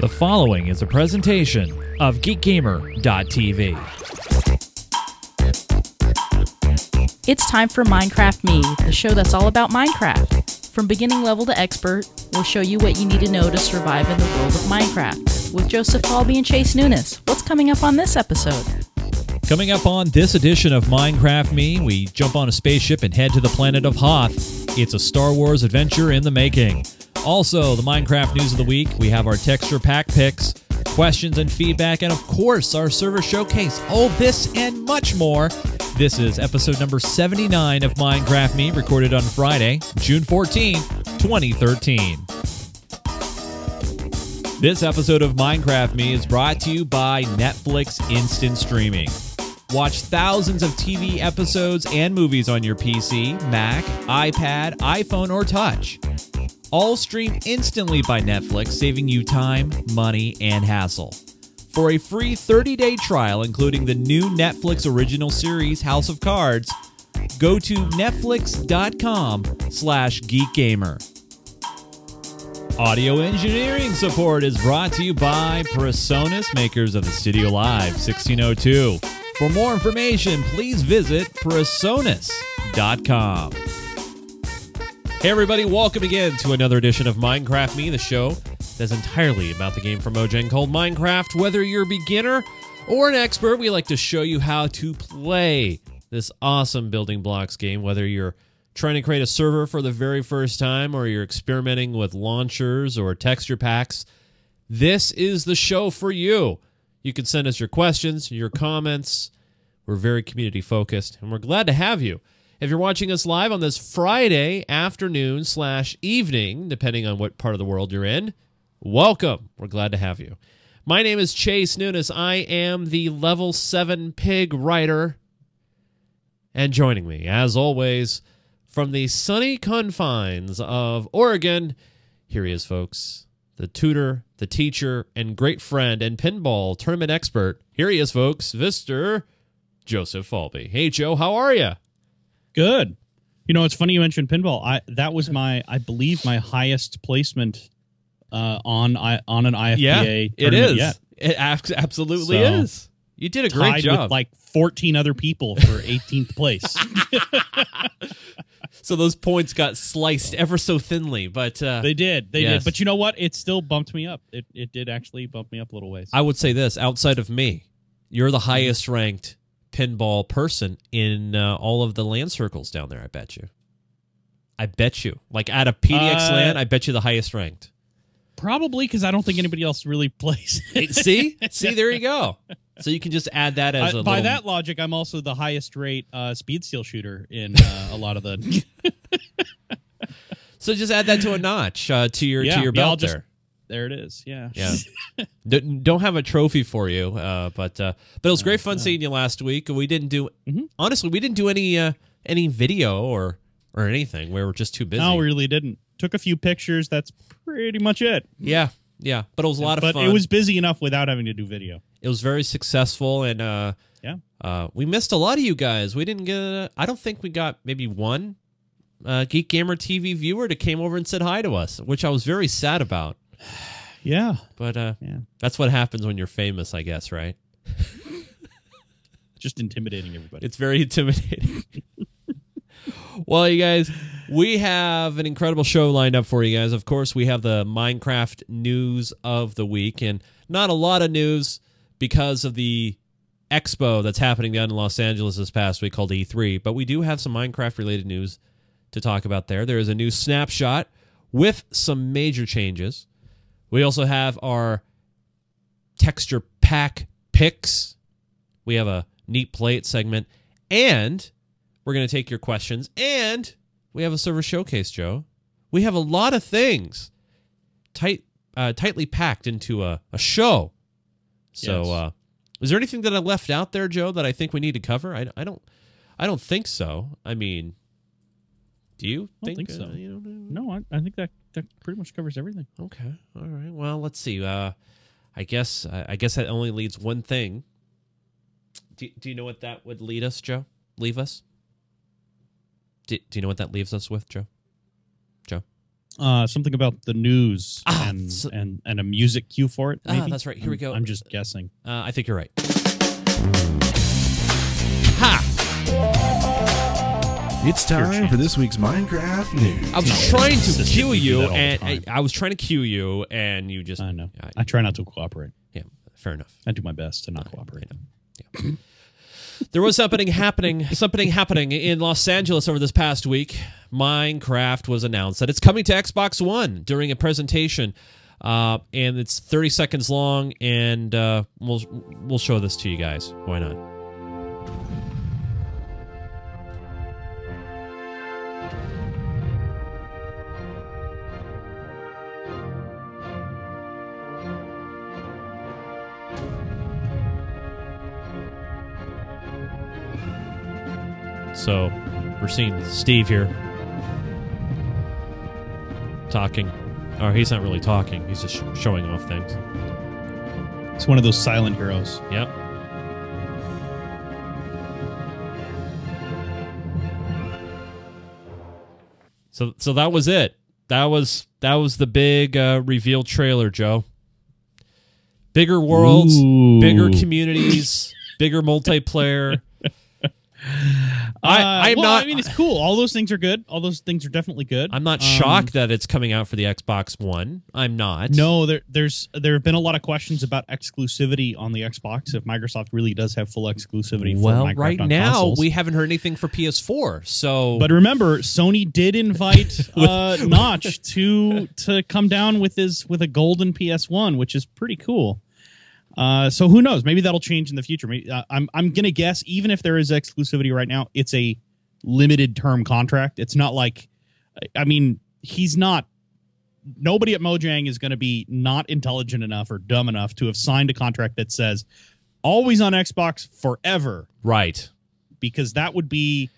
The following is a presentation of GeekGamer.tv. It's time for Minecraft Me, the show that's all about Minecraft. From beginning level to expert, we'll show you what you need to know to survive in the world of Minecraft. With Joseph Falby and Chase Nunes, what's coming up on this episode? Coming up on this edition of Minecraft Me, we jump on a spaceship and head to the planet of Hoth. It's a Star Wars adventure in the making. Also, the Minecraft news of the week, we have our texture pack picks, questions and feedback, and of course, our server showcase. All this and much more. This is episode number 79 of Minecraft Me, recorded on Friday, June 14, 2013. This episode of Minecraft Me is brought to you by Netflix Instant Streaming. Watch thousands of TV episodes and movies on your PC, Mac, iPad, iPhone, or touch. All streamed instantly by Netflix, saving you time, money, and hassle. For a free 30-day trial, including the new Netflix original series House of Cards, go to netflix.com slash geekgamer. Audio engineering support is brought to you by Presonus, makers of the Studio Live 1602. For more information, please visit Presonus.com. Hey, everybody, welcome again to another edition of Minecraft Me, the show that's entirely about the game from Mojang called Minecraft. Whether you're a beginner or an expert, we like to show you how to play this awesome building blocks game, whether you're trying to create a server for the very first time or you're experimenting with launchers or texture packs. This is the show for you. You can send us your questions, your comments. We're very community focused, and we're glad to have you. If you're watching us live on this Friday afternoon slash evening, depending on what part of the world you're in, welcome. We're glad to have you. My name is Chase Nunes. I am the level 7 pig writer. And joining me, as always, from the sunny confines of Oregon, here he is, folks the tutor, the teacher, and great friend and pinball tournament expert. Here he is, folks, Mr. Joseph Falby. Hey, Joe, how are you? Good. You know, it's funny you mentioned pinball. I that was my, I believe, my highest placement uh, on I on an IFPA. Yeah, it is. Yet. It absolutely So, is. You did a great job. with like 14 other people for 18th place. so those points got sliced ever so thinly, but uh, they did, they Yes. did. But you know what? It still bumped me up. It it did actually bump me up a little ways. I would say this: outside of me, you're the highest ranked pinball person in uh, all of the land circles down there. I bet you. I bet you. Like out of PDX Uh, land, I bet you the highest ranked. Probably because I don't think anybody else really plays. See, see, there you go. So you can just add that as I- a by little- that logic, I'm also the highest rate uh, speed steel shooter in uh, a lot of the. So just add that to a notch uh, to your Yeah, to your yeah, belt just- there. There it is. Yeah. Yeah. Don't have a trophy for you, uh, but uh, but it was great fun seeing you last week. We didn't do Mhm. honestly, we didn't do any uh, any video or or anything. We were just too busy. No, we really didn't. Took a few pictures. That's pretty much it. yeah, yeah, but it was a lot of but fun. it was busy enough without having to do video. it was very successful, and uh, Yeah. uh, we missed a lot of you guys. We didn't get. I don't think we got maybe one uh, Geek Gamer TV viewer that came over and said hi to us, which I was very sad about. Yeah. But uh, Yeah. that's what happens when you're famous, I guess, right? Just intimidating everybody. It's very intimidating. well, you guys, we have an incredible show lined up for you guys. Of course, we have the Minecraft news of the week, and not a lot of news because of the expo that's happening down in Los Angeles this past week called E3. But we do have some Minecraft related news to talk about there. There is a new snapshot with some major changes. We also have our texture pack picks. We have a neat plate segment, and we're going to take your questions. And we have a server showcase, Joe. We have a lot of things tight, uh, tightly packed into a, a show. So, Yes. uh, is there anything that I left out there, Joe, that I think we need to cover? I, I don't, I don't think so. I mean, do you think uh, so. you know, no, I, I think that that pretty much covers everything. Okay. All right. Well, let's see. Uh, I guess I I guess that only leads one thing. Do, do you know what that would lead us, Joe? Leave us? Do, do you know what that leaves us with, Joe? Joe? Uh, something about the news Ah, and, so- and and a music cue for it. Ah, that's right. Here we I'm- go. I'm just guessing. Uh, I think you're right. It's time for this week's Minecraft news. I was trying to System, cue you, that all the and I. I was trying to cue you, and you just. I know. I- I try not to cooperate. yeah, fair enough. I do my best to not cooperate. There was something happening, something happening in Los Angeles over this past week. Minecraft was announced that it's coming to Xbox One during a presentation, uh, and it's 30 seconds long. And uh, we'll we'll show this to you guys. Why not? So we're seeing Steve here talking. Or he's not really talking. He's just sh- showing off things. It's one of those silent heroes. Yep. So so that was it. That was that was the big uh, reveal trailer, Joe. Bigger worlds, Ooh. bigger communities, bigger multiplayer. I, I'm Uh, well, not. I mean, it's cool. All those things are good. All those things are definitely good. I'm not Um, shocked that it's coming out for the Xbox One. I'm not. No, there, there's there have been a lot of questions about exclusivity on the Xbox. If Microsoft really does have full exclusivity, for Well, Minecraft right now consoles. we haven't heard anything for PS4. So, But remember, Sony did invite uh, Notch to to come down with his with a golden PS1, which is pretty cool. Uh, so who knows? Maybe that'll change in the future. Maybe, uh, I'm I'm gonna guess even if there is exclusivity right now, it's a limited term contract. It's not like, I mean, he's not. Nobody at Mojang is going to be not intelligent enough or dumb enough to have signed a contract that says always on Xbox forever, right. because that would be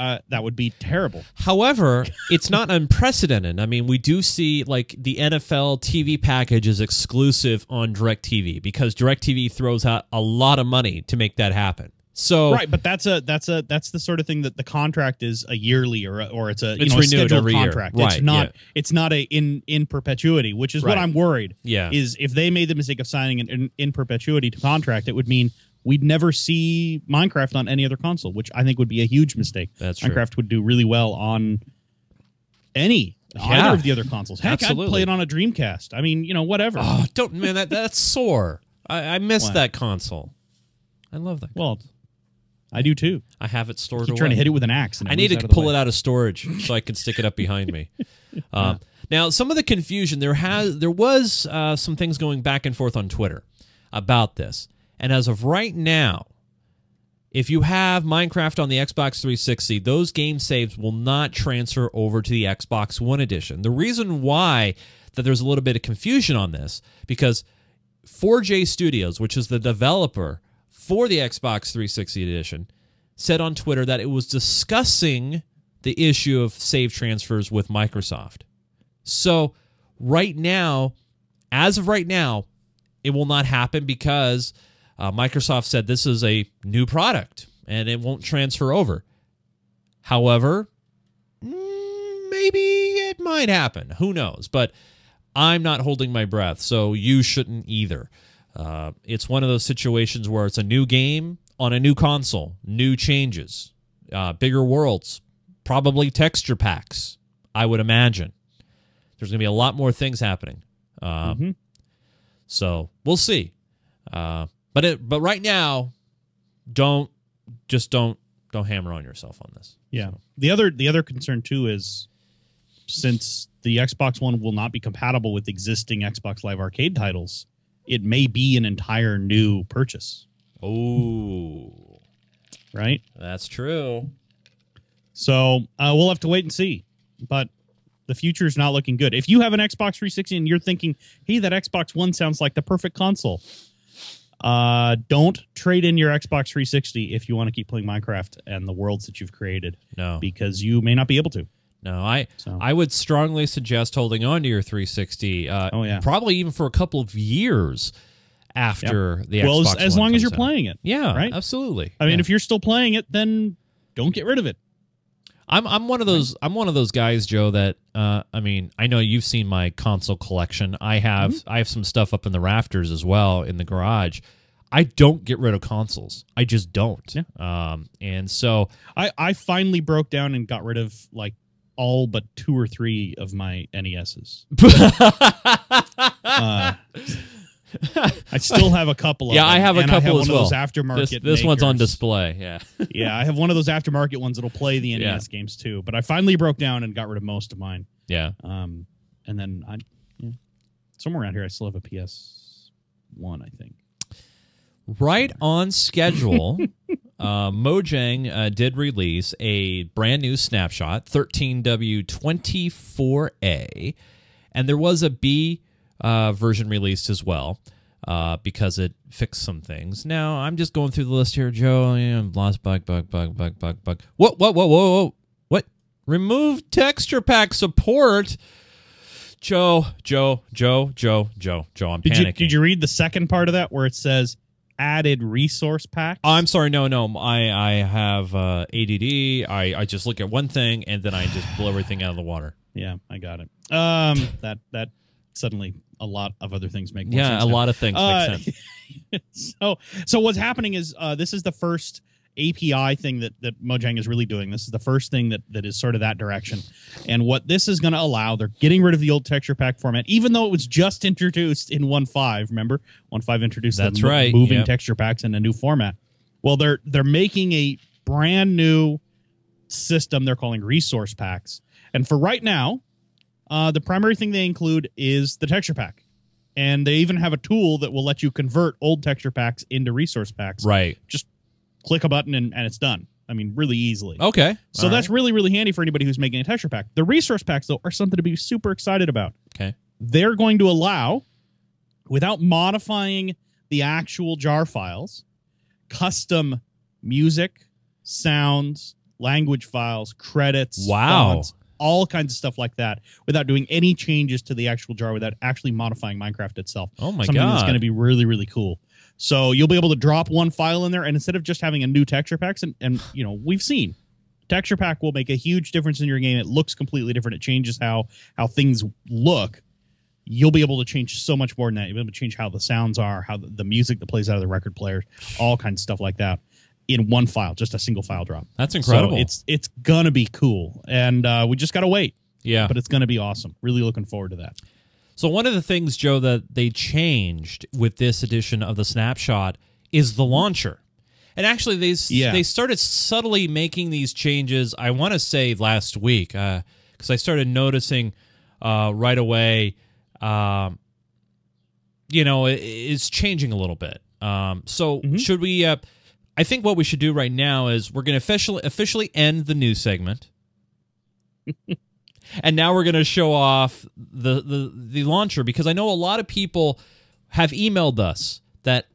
uh, that would be terrible. However, it's not unprecedented. I mean, we do see like the NFL TV package is exclusive on DirecTV because DirecTV throws out a lot of money to make that happen. So, right but that's a that's a that's the sort of thing that the contract is a yearly or a, or it's a you It's know a renewed scheduled every year. contract Right, it's not yeah. it's not a in in perpetuity which is what i'm worried Yeah. is if they made the mistake of signing an in, in perpetuity to contract it would mean we'd never see minecraft on any other console which i think would be a huge mistake That's true. minecraft would do really well on any Yeah. either of the other consoles heck Absolutely. i'd play it on a dreamcast i mean you know whatever oh, don't man, that that's sore. I, I miss What? that console. I love that. well i do too I have it stored keep away. trying to hit it with an axe I need to out of the pull way. it out of storage so I can stick it up behind me. Um, now, some of the confusion there has there was uh, some things going back and forth on Twitter about this, and as of right now, if you have Minecraft on the Xbox 360, those game saves will not transfer over to the Xbox One edition. The reason why that there's a little bit of confusion on this because 4J Studios, which is the developer for the Xbox 360 edition, said on Twitter that it was discussing the issue of save transfers with Microsoft. So, right now, as of right now, it will not happen because uh, Microsoft said this is a new product and it won't transfer over. However, mm, maybe it might happen. Who knows? But I'm not holding my breath, so you shouldn't either. Uh, it's one of those situations where it's a new game on a new console, new changes, uh, bigger worlds, probably texture packs, I would imagine. There's going to be a lot more things happening. Uh, Mhm. So we'll see. Uh, but it, but right now, don't just don't don't hammer on yourself on this. Yeah. The other the other concern too is since the Xbox One will not be compatible with existing Xbox Live Arcade titles, it may be an entire new purchase, Oh, right? that's true. So uh, we'll have to wait and see. But the future is not looking good. If you have an Xbox 360 and you're thinking, "Hey, that Xbox One sounds like the perfect console," uh, don't trade in your Xbox 360 if you want to keep playing Minecraft and the worlds that you've created, No, because you may not be able to. no. I So. I would strongly suggest holding on to your 360. Uh, Oh, yeah. probably even for a couple of years after the well, Xbox as, as long as you're out. playing it. Yeah, right? Absolutely. I mean, Yeah. if you're still playing it, then don't get rid of it. I'm I'm one of those I'm one of those guys, Joe. That uh, I mean, I know you've seen my console collection. I have Mm-hmm. I have some stuff up in the rafters as well in the garage. I don't get rid of consoles. I just don't. Yeah. Um, and so I, I finally broke down and got rid of like all but two or three of my NESs. Uh, I still have a couple of Yeah, them. I have a and couple I have as one well. Of those aftermarket. this, this one's on makers. display. Yeah. yeah, I have one of those aftermarket ones that'll play the NES games too. But I finally broke down and got rid of most of mine. yeah. Um, and then I, yeah, somewhere around here, I still have a PS One, I think. Right on schedule. uh, Mojang uh, did release a brand new snapshot, 13W24A, and there was a B uh, version released as well uh, because it fixed some things. Now I'm just going through the list here, Joe. Yeah, lost bug, bug, bug, bug, bug, bug. What? What? What? Whoa! Whoa! What? Remove texture pack support. Joe, Joe, Joe, Joe, Joe, Joe. I'm Did panicking. you did you read the second part of that where it says added resource pack? I'm sorry. No, no. I I have uh, ADD. I I just look at one thing and then I just blow everything out of the water. Yeah, I got it. Um, that that suddenly a lot of other things make more Yeah, sense a now. lot of things Uh, make sense. so so what's happening is uh, this is the first API thing that that Mojang is really doing. This is the first thing that that is sort of that direction. And what this is going to allow, they're getting rid of the old texture pack format, even though it was just introduced in 1.5. Remember, 1.5 introduced That's right, moving yep. texture packs in a new format. Well, they're they're making a brand new system they're calling resource packs. And for right now, uh, the primary thing they include is the texture pack. And they even have a tool that will let you convert old texture packs into resource packs. Right. Just click a button and, and it's done. I mean, really easily. Okay. so All that's right. really, really handy for anybody who's making a texture pack. The resource packs, though, are something to be super excited about. Okay. They're going to allow, without modifying the actual jar files, custom music, sounds, language files, credits, Wow. fonts, all kinds of stuff like that without doing any changes to the actual jar without actually modifying Minecraft itself. Oh my god. Something that's going to be really, really cool. So you'll be able to drop one file in there, and instead of just having a new texture packs, and, and you know we've seen texture pack will make a huge difference in your game. It looks completely different. It changes how how things look. You'll be able to change so much more than that. You'll be able to change how the sounds are, how the, the music that plays out of the record players, all kinds of stuff like that in one file, just a single file drop. That's incredible. So it's it's gonna be cool, and uh, we just gotta wait. yeah. But it's gonna be awesome. Really looking forward to that. So one of the things, Joe, that they changed with this edition of the snapshot is the launcher. And actually, they Yeah. they started subtly making these changes. I want to say last week because I started noticing uh, right away. Um, you know, it, it's changing a little bit. Um, so Mhm. should we? Uh, I think what we should do right now is we're going to officially officially end the news segment. and now we're going to show off the, the the launcher because I know a lot of people have emailed us that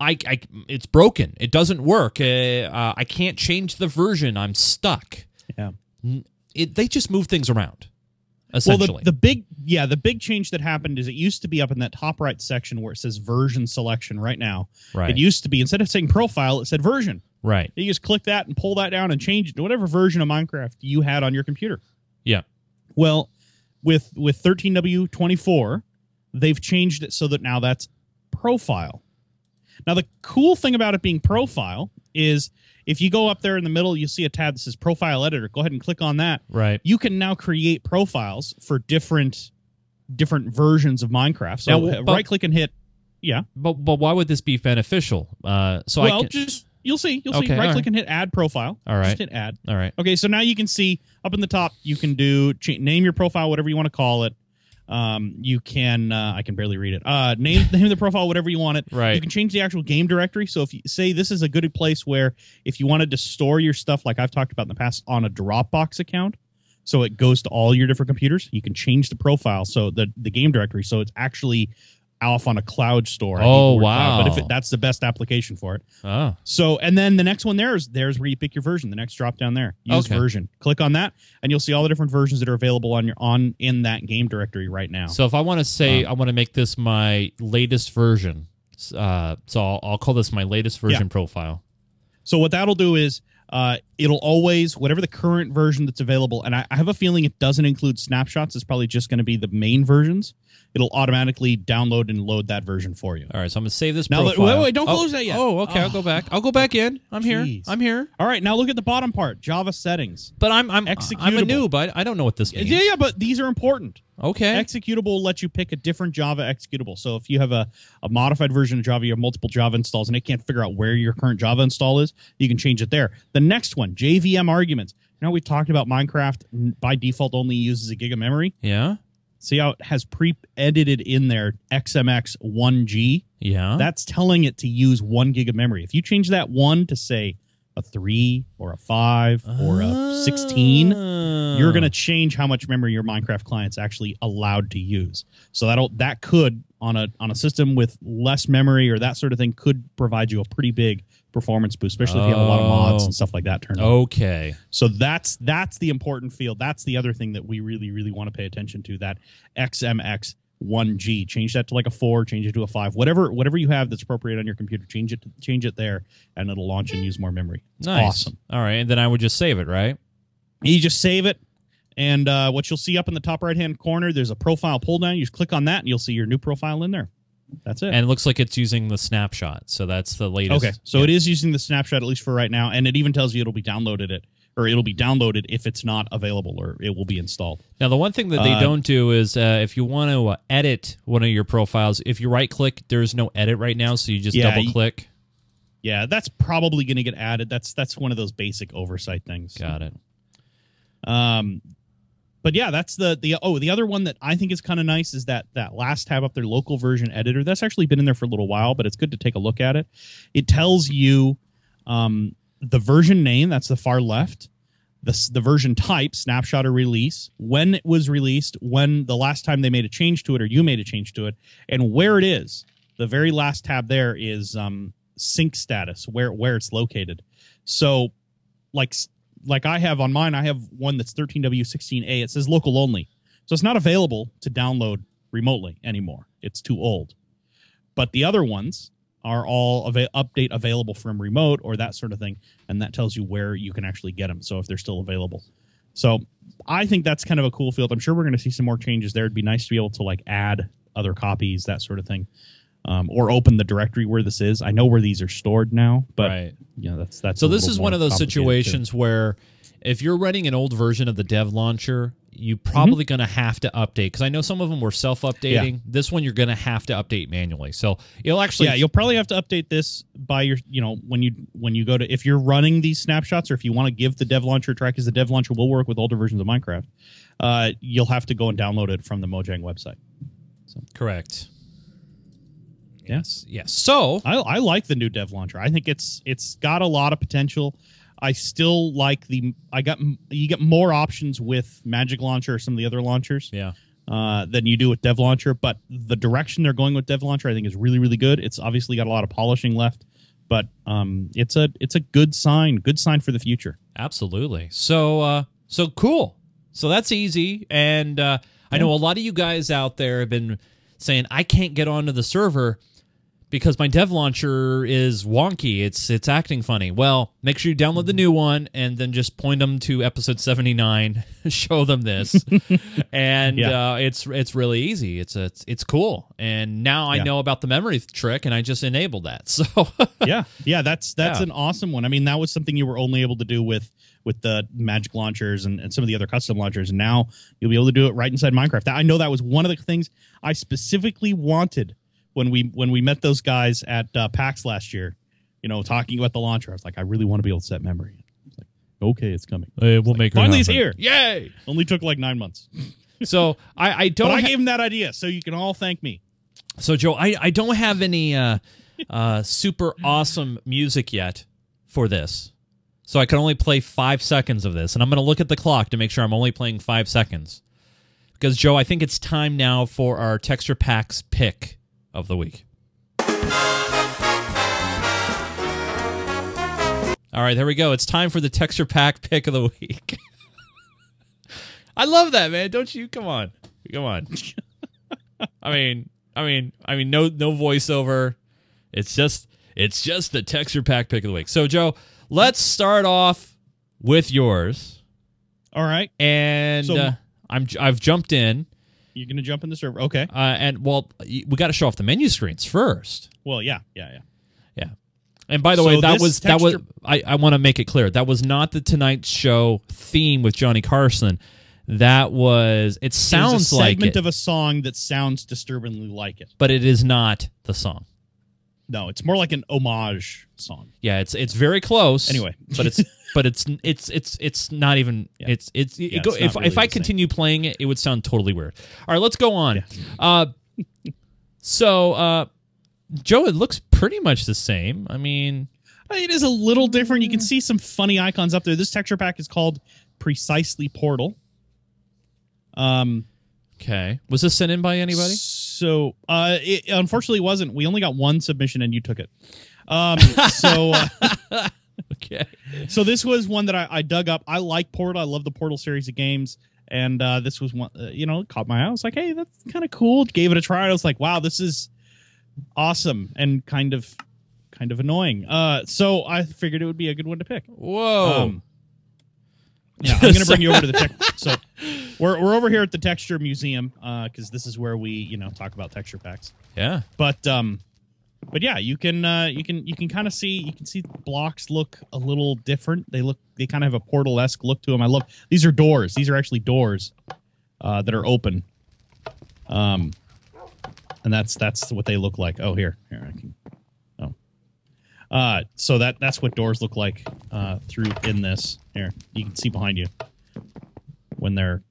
I, I it's broken. It doesn't work. Uh, uh, I can't change the version. I'm stuck. Yeah. It, they just move things around. Well, the, the big yeah, the big change that happened is it used to be up in that top right section where it says version selection right now. right, It used to be instead of saying profile, it said version. right, You just click that and pull that down and change it to whatever version of Minecraft you had on your computer. yeah, Well, with with 13W24, they've changed it so that now that's profile. Now the cool thing about it being profile is if you go up there in the middle, you see a tab that says profile editor. Go ahead and click on that. right. You can now create profiles for different different versions of Minecraft. So Now, but- right click and hit yeah. But but why would this be beneficial? Uh, so well, I can, just you'll see. You'll Okay, see. Right click right. and hit add profile. All right. Just hit add. all right. Okay, so now you can see up in the top, you can do name your profile, whatever you want to call it. Um, you can uh, I can barely read it. Uh, name the name of the profile, whatever you want it. Right. You can change the actual game directory. So if you say this is a good place where if you wanted to store your stuff, like I've talked about in the past, on a Dropbox account, so it goes to all your different computers, you can change the profile so the the game directory so it's actually off on a cloud store. I hate the Oh, wow! cloud, But if it, that's the best application for it. Oh, So, and then the next one there is there's where you pick your version. The next drop down there, use Okay. version. Click on that, and you'll see all the different versions that are available on your on in that game directory right now. so if I want to say Um, I want to make this my latest version, uh, so I'll, I'll call this my latest version profile. So what that'll do is uh, it'll always whatever the current version that's available, and I, I have a feeling it doesn't include snapshots. It's probably just going to be the main versions. It'll automatically download and load that version for you. All right, so I'm gonna save this. Now, profile. wait, wait, don't Oh, close that yet. Oh, okay. I'll go back. I'll go back in. I'm here. I'm here. All right, now look at the bottom part, Java settings. But I'm I'm I'm a noob. I, I don't know what this means. Yeah, yeah, but these are important. Okay. Executable will let you pick a different Java executable. So if you have a, a modified version of Java, you have multiple Java installs, and it can't figure out where your current Java install is, you can change it there. The next one, JVM arguments. You know, we talked about Minecraft by default only uses a gig of memory. yeah. See how it has pre-edited in there XMX 1G? Yeah. That's telling it to use one gig of memory. If you change that one to say a three or a five or a 16, Ah. you're going to change how much memory your Minecraft client's actually allowed to use. So that'll that could on a on a system with less memory or that sort of thing could provide you a pretty big performance boost, especially if you have a lot of mods Oh. and stuff like that turned on. Okay. So that's that's the important field. That's the other thing that we really really want to pay attention to. That XMX 1G. Change that to like a four. Change it to a five. Whatever whatever you have that's appropriate on your computer. Change it change it there, and it'll launch and use more memory. It's Nice. awesome. All right, and then I would just save it, right? You just save it, and uh, what you'll see up in the top right hand corner, there's a profile pull down. You just click on that, and you'll see your new profile in there. That's it. And it looks like it's using the snapshot, so that's the latest. okay, so Yeah. it is using the snapshot at least for right now, and it even tells you it'll be downloaded it or it'll be downloaded if it's not available or it will be installed. Now, the one thing that they Uh, don't do is uh, if you want to uh, edit one of your profiles, if you right click, there's no edit right now, so you just Yeah, double click. Yeah, that's probably going to get added. That's that's one of those basic oversight things. Got it. Um, but yeah, that's the the oh the other one that I think is kind of nice is that that last tab up there, local version editor. That's actually been in there for a little while, but it's good to take a look at it. It tells you um, the version name. That's the far left. The, the version type, snapshot or release, when it was released, when the last time they made a change to it or you made a change to it, and where it is. The very last tab there is um, sync status, where where it's located. So, like like I have on mine, I have one that's 13W16A. It says local only. So it's not available to download remotely anymore. It's too old. But the other ones are all ava- update available from remote or that sort of thing. And that tells you where you can actually get them. So if they're still available. So I think that's kind of a cool field. I'm sure we're going to see some more changes there. It'd be nice to be able to like add other copies, that sort of thing. Um, or open the directory where this is. I know where these are stored now, but right. you know that's that's So this is one of those complicated, too. situations where if you're running an old version of the dev launcher, you're Mm-hmm. probably going to have to update because I know some of them were self-updating. This one you're going to have to update manually. So it'll actually yeah, you'll probably have to update this by your, you know, when you when you go to if you're running these snapshots or if you want to give the dev launcher track because the dev launcher will work with older versions of Minecraft. Uh, you'll have to go and download it from the Mojang website. correct. Yes. Yes. So I, I like the new dev launcher. I think it's it's got a lot of potential. I still like the I got you get more options with Magic Launcher or some of the other launchers yeah. uh, than you do with Dev Launcher. But the direction they're going with Dev Launcher, I think, is really really good. It's obviously got a lot of polishing left, but um, it's a it's a good sign. Good sign for the future. Absolutely. So uh so cool. So that's easy and uh I know a lot of you guys out there have been saying I can't get onto the server because my dev launcher is wonky. It's it's acting funny. Well, make sure you download the new one and then just point them to episode 79, show them this. and Yeah. uh it's it's really easy. It's it's, it's cool. And now I know about the memory trick and I just enabled that. So yeah, yeah, that's that's Yeah. an awesome one. I mean, that was something you were only able to do with with the Magic launchers and, and some of the other custom launchers, and now you'll be able to do it right inside Minecraft. I know that was one of the things I specifically wanted when we when we met those guys at uh, PAX last year. You know, talking about the launcher, I was like, I really want to be able to set memory. It's like, okay, it's coming. we'll make Finally, it's here. Yay! Only took like nine months, So I, I don't but I ha- gave him that idea, so you can all thank me. So Joe, I, I don't have any uh, uh, super awesome music yet for this. So I can only play five seconds of this. And I'm going to look at the clock to make sure I'm only playing five seconds. Because, Joe, I think it's time now for our Texture Packs pick of the week. All right, there we go. It's time for the Texture Pack pick of the week. I love that, man. Don't you? Come on. Come on. I mean, I mean, I mean, no, no voiceover. It's just, It's just the texture pack pick of the week. So, Joe, let's start off with yours. All right, And So- uh, I'm I've jumped in, you're gonna jump in the server. Okay. uh, and well, we got to show off the menu screens first. Well, yeah, yeah, yeah. Yeah. And by the So way, that was that was I, I want to make it clear that was not the Tonight Show theme with Johnny Carson. That was it It was sounds a like segment it, of a song that sounds disturbingly like it. but it is not the song. No, it's more like an homage song. Yeah, it's it's very close. Anyway. but it's but it's it's it's it's not even Yeah. it's it's, it Yeah, go, it's if really if I continue playing it, it would sound totally weird. All right, let's go on. Uh, so uh, Joe, it looks pretty much the same. I mean, It is a little different. You can see some funny icons up there. This texture pack is called Precisely Portal. Um, okay, was this sent in by anybody? So, uh, it unfortunately wasn't. We only got one submission, and you took it. Um, so, uh, Okay. so this was one that I, I dug up. I like Portal. I love the Portal series of games, and uh, this was one. Uh, you know, caught my eye. I was like, hey, that's kind of cool. Gave it a try. I was like, wow, this is awesome, and kind of, kind of annoying. Uh, so I figured it would be a good one to pick. Whoa. Um, yeah, I'm gonna bring you over to the tech. So we're we're over here at the Texture Museum because this is where we you know talk about texture packs. yeah. But um, but yeah, you can uh, you can you can kind of see you can see blocks look a little different. They look they kind of have a portal esque look to them. I love these are doors. These are actually doors uh, that are open. Um, and that's that's what they look like. Oh, here here I can. Oh, uh, so that that's what doors look like uh, through in this. Here you can see behind you when they're.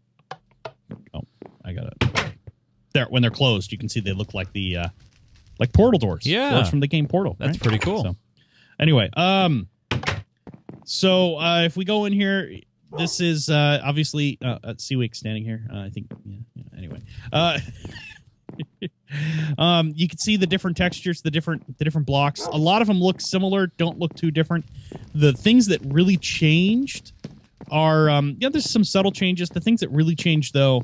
Oh, I got it. There when they're closed, you can see they look like the uh, like portal doors. Yeah. doors from the game Portal. That's right? pretty cool. So, anyway, um, so uh, if we go in here, this is uh, obviously uh, uh, Seawick standing here. Uh, I think. Yeah, yeah, anyway, uh, um, you can see the different textures, the different the different blocks. A lot of them look similar. Don't look too different. The things that really changed are um, yeah. There's some subtle changes. The things that really changed though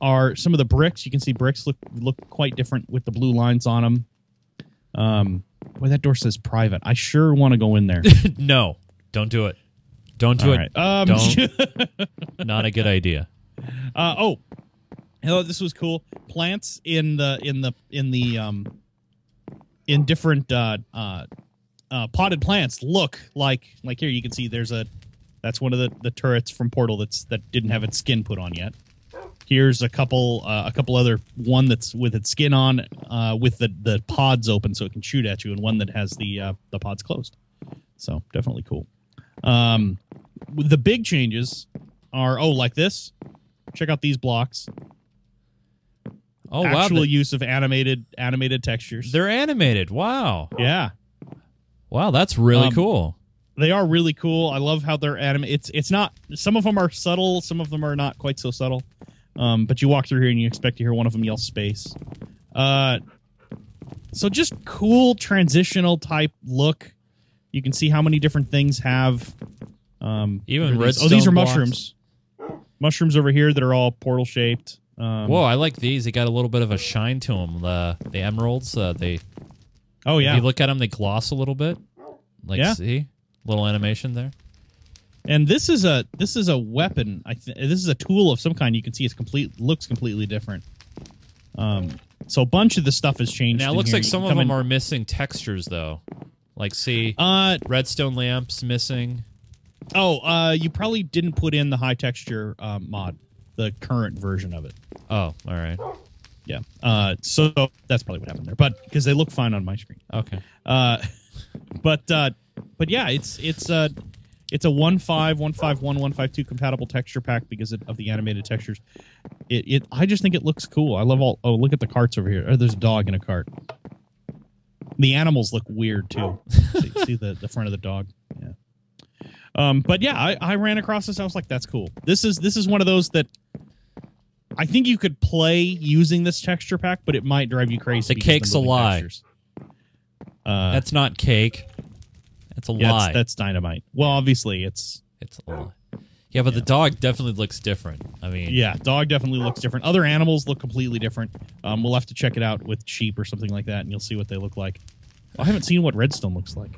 are some of the bricks. You can see bricks look look quite different with the blue lines on them. Um, boy, that door says private. I sure want to go in there. no, don't do it. Don't do All it. right. Um, Don't. Not a good idea. uh, oh, hello. This was cool. Plants in the in the in the um in different uh, uh, uh, potted plants look like like here. You can see there's a that's one of the the turrets from Portal that's that didn't have its skin put on yet. Here's a couple uh, a couple other one that's with its skin on uh, with the the pods open so it can shoot at you, and one that has the uh, the pods closed. So definitely cool. Um, the big changes are oh like this. Check out these blocks. Oh wow, Actual they- use of animated animated textures. they're animated. Wow, yeah, wow, that's really Um, cool. they are really cool. I love how they're animated. It's it's not. Some of them are subtle. Some of them are not quite so subtle. Um, but you walk through here and you expect to hear one of them yell space. Uh, so just cool transitional type look. You can see how many different things have. Um, Even these? Oh, these are blocks. mushrooms. Mushrooms over here that are all portal shaped. Um, Whoa, I like these. They got a little bit of a shine to them. The the emeralds. Uh, they Oh if yeah. you look at them, they gloss a little bit. Like Yeah. see, little animation there. And this is a this is a weapon. I th- this is a tool of some kind. You can see it's complete looks completely different. Um, so a bunch of the stuff has changed. Now it looks here. like some of them in- are missing textures though. Like see, Uh redstone lamps missing. oh. Uh, you probably didn't put in the high texture uh, mod, the current version of it. Oh, all right. Yeah. Uh, so that's probably what happened there. But because they look fine on my screen. Okay. Uh, but uh, but yeah, it's it's uh it's a one five one five one one five two compatible texture pack because of, of the animated textures. It it I just think it looks cool. I love all. Oh, look at the carts over here. Oh, there's a dog in a cart. The animals look weird too. see, see the the front of the dog. Yeah. Um, but yeah, I, I ran across this. I was like, that's cool. This is this is one of those that I think you could play using this texture pack, but it might drive you crazy. The cake's a lie. Uh, That's not cake. That's a yeah, lie. That's, that's dynamite. Well, obviously, it's it's a lie. Yeah, but the dog definitely looks different. I mean, yeah. Dog definitely looks different. Other animals look completely different. Um, we'll have to check it out with sheep or something like that, and you'll see what they look like. I haven't seen what redstone looks like.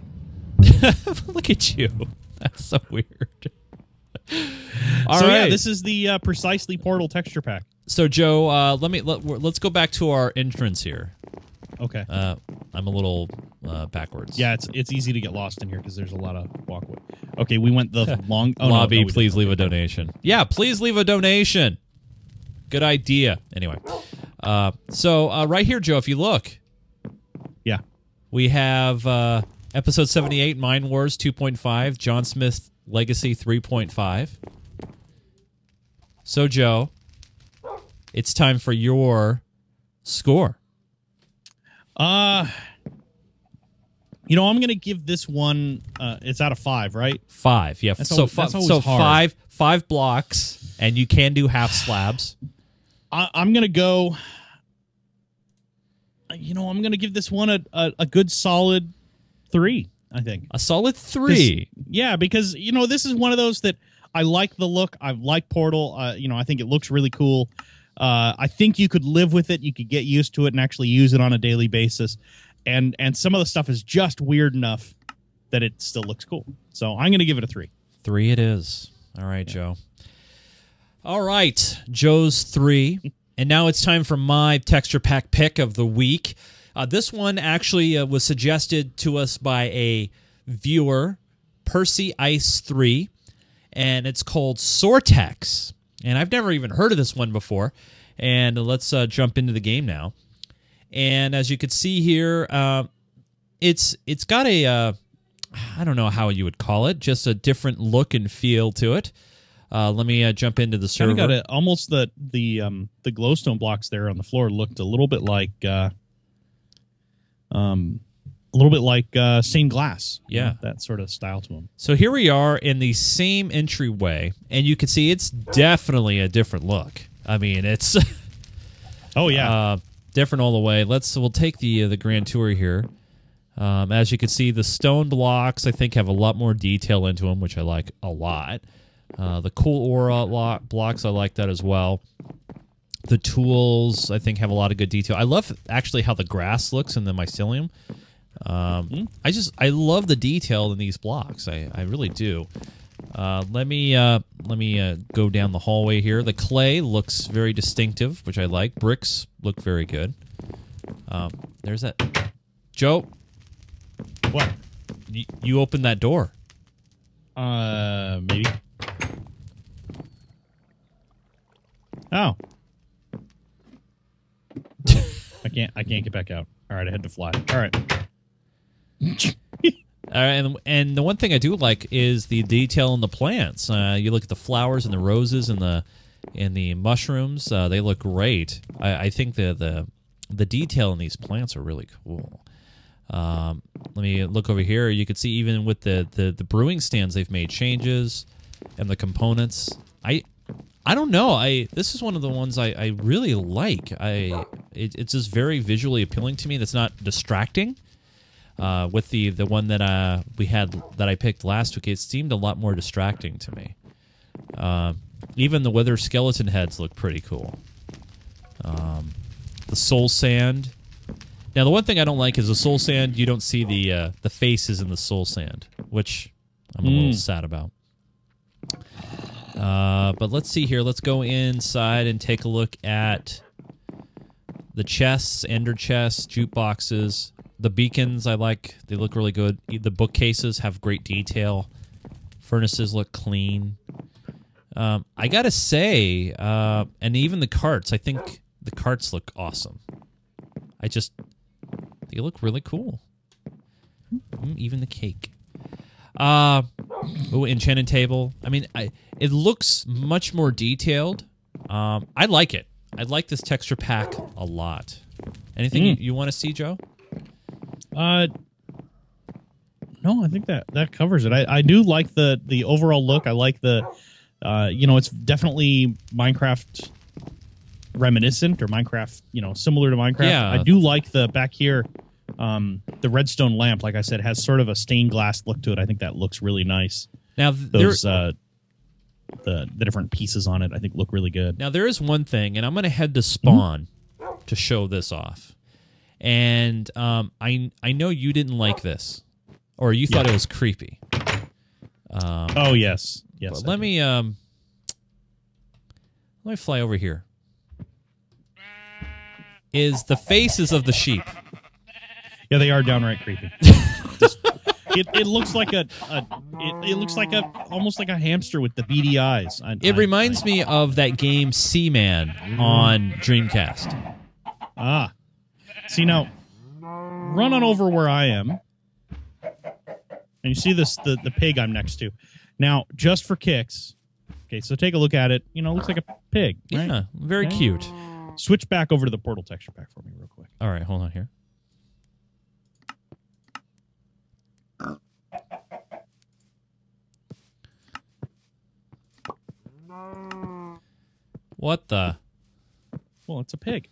Look at you. That's so weird. All so right. yeah, this is the uh, precisely portal texture pack. so Joe, uh, let me let, let's go back to our entrance here. Okay. Uh, I'm a little uh, backwards. yeah, it's it's easy to get lost in here because there's a lot of walkway. Okay, we went the long oh, no, Lobby, no, we please leave a donation. Yeah, please leave a donation. Good idea. Anyway, uh, so uh, right here, Joe, if you look, Yeah. we have uh, episode 78, Mind Wars 2.5, John Smith Legacy 3.5. So, Joe, it's time for your score. Uh you know, I'm gonna give this one. Uh, it's out of five, right? Five. Yeah. That's so, al- fi- that's so hard. five five blocks, and you can do half slabs. I, I'm gonna go. You know, I'm gonna give this one a, a, a good solid three. I think. A solid three. Yeah, because you know this is one of those that I like the look. I like Portal. Uh, you know, I think it looks really cool. Uh, I think you could live with it. You could get used to it and actually use it on a daily basis. And and some of the stuff is just weird enough that it still looks cool. So I'm going to give it a three. Three it is. All right, Joe. All right, Joe's three. and now it's time for my texture pack pick of the week. Uh, this one actually uh, was suggested to us by a viewer, Percy Ice 3, and it's called Soartex. And I've never even heard of this one before. And let's uh, jump into the game now. And as you can see here, uh, it's it's got a uh, I don't know how you would call it, just a different look and feel to it. Uh, let me uh, jump into the server. got a, almost the the um the glowstone blocks there on the floor looked a little bit like uh um a little bit like uh stained glass. You Yeah. know, that sort of style to them. So here we are in the same entryway, and you can see it's definitely a different look. I mean, it's Oh yeah. uh, different all the way. Let's we'll take the uh, the grand tour here. Um, as you can see, the stone blocks I think have a lot more detail into them, which I like a lot. Uh, the cool aura lo- blocks I like that as well. The tools I think have a lot of good detail. I love actually how the grass looks in the mycelium. Um, I just I love the detail in these blocks. I, I really do. Uh, let me uh, let me uh, go down the hallway here. The clay looks very distinctive, which I like. Bricks look very good. Um, there's that. Joe, what? y- you opened that door. Uh, maybe. Oh. I can't. I can't get back out. All right, I had to fly. All right. Uh, and and the one thing I do like is the detail in the plants. Uh, you look at the flowers and the roses and the and the mushrooms. Uh, they look great. I, I think the the the detail in these plants are really cool. Um, let me look over here. You can see even with the, the the brewing stands, they've made changes and the components. I I don't know. I this is one of the ones I, I really like. I it, it's just very visually appealing to me. That's not distracting. Uh, with the the one that uh, we had that I picked last week, it seemed a lot more distracting to me. Uh, even the wither skeleton heads look pretty cool. Um, the soul sand. Now, the one thing I don't like is the soul sand. You don't see the uh, the faces in the soul sand, which I'm a little Mm. sad about. Uh, but let's see here. Let's go inside and take a look at the chests, ender chests, jukeboxes, the beacons. I like; they look really good. The bookcases have great detail. Furnaces look clean. Um, I gotta say, uh, and even the carts. I think the carts look awesome. I just they look really cool. Mm, even the cake. Uh oh, enchanted table. I mean, I, it looks much more detailed. Um, I like it. I like this texture pack a lot. Anything you, you want to see, Joe? Uh, no, I think that that covers it. I, I do like the the overall look. I like the, uh, you know, it's definitely Minecraft reminiscent or Minecraft, you know, similar to Minecraft. Yeah. I do like the back here. Um, the redstone lamp, like I said, has sort of a stained glass look to it. I think that looks really nice. Now th- there, Those uh, the the different pieces on it, I think, look really good. now there is one thing, and I'm going to head to Spawn to show this off. And um, I I know you didn't like this, or you thought it was creepy. Um, Oh yes, yes. but let me um, let me fly over here. Is the faces of the sheep? Yeah, they are downright creepy. Just- it, it looks like a, a it, it looks like a almost like a hamster with the beady eyes. I, It I- reminds I- me of that game Seaman on Dreamcast. Ah, see now, run on over where I am, and you see this the the pig I'm next to. Now, just for kicks. Okay, so take a look at it. You know, it looks like a pig. Right? Yeah, very Okay. cute. Switch back over to the portal texture pack for me, real quick. All right, hold on here. What the? Well, it's a pig,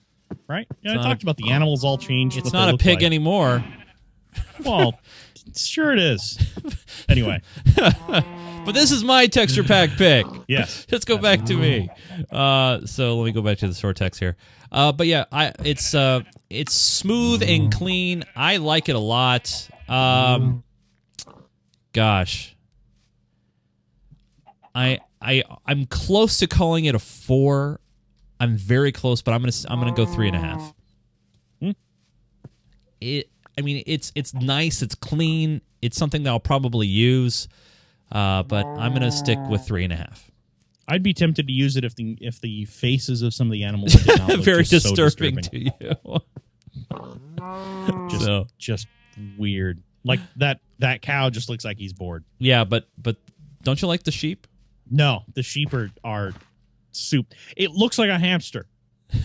right? Yeah, I talked a- about the animals all changed. It's not a pig like. anymore. Well, sure it is. Anyway, But this is my texture pack pick. yes. Let's go back to me. Uh, so let me go back to the Soartex here. Uh, but yeah, I it's uh it's smooth and clean. I like it a lot. Um, gosh, I I I'm close to calling it a four. I'm very close, but I'm gonna I'm gonna go three and a half. Hmm. It. I mean, it's it's nice. It's clean. It's something that I'll probably use. Uh, but I'm gonna stick with three and a half. I'd be tempted to use it if the if the faces of some of the animals did not look very just so disturbing, disturbing. to you. Just, so just weird. Like that that cow just looks like he's bored. yeah, but but don't you like the sheep? No, the sheep are are soup. It looks like a hamster.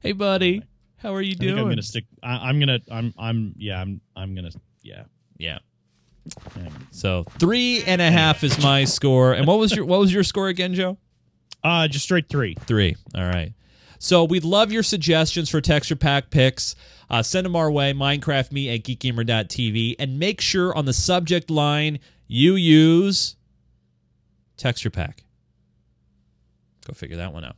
Hey, buddy, how are you I think doing? I'm gonna stick. I, I'm gonna. I'm. I'm. Yeah. I'm. I'm gonna. Yeah. yeah. yeah. So three and a half is my score. And what was your what was your score again, Joe? Uh, just straight three. Three. All right. So we'd love your suggestions for texture pack picks. Uh, send them our way, minecraftme at geekgamer.tv. And make sure on the subject line you use texture pack. Go figure that one out.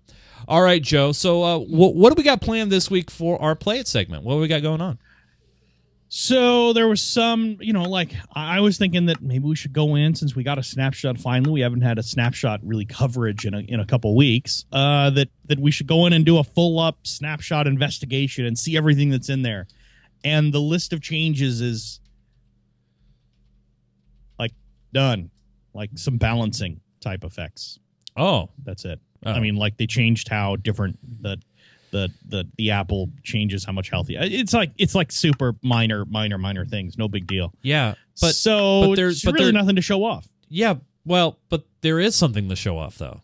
All right, Joe. So uh, wh- what do we got planned this week for our Play It segment? What do we got going on? So there was some, you know, like I was thinking that maybe we should go in since we got a snapshot finally. We haven't had a snapshot really coverage in a in a couple weeks. Uh, that that we should go in and do a full up snapshot investigation and see everything that's in there. And the list of changes is like done, like some balancing type effects. Oh, That's it. Oh. I mean, like they changed how different the the the the apple changes how much healthy. Uh, it's like it's like super minor, minor, minor things. No big deal. yeah. But so but there's but really there- nothing to show off. yeah, well, but there is something to show off, though.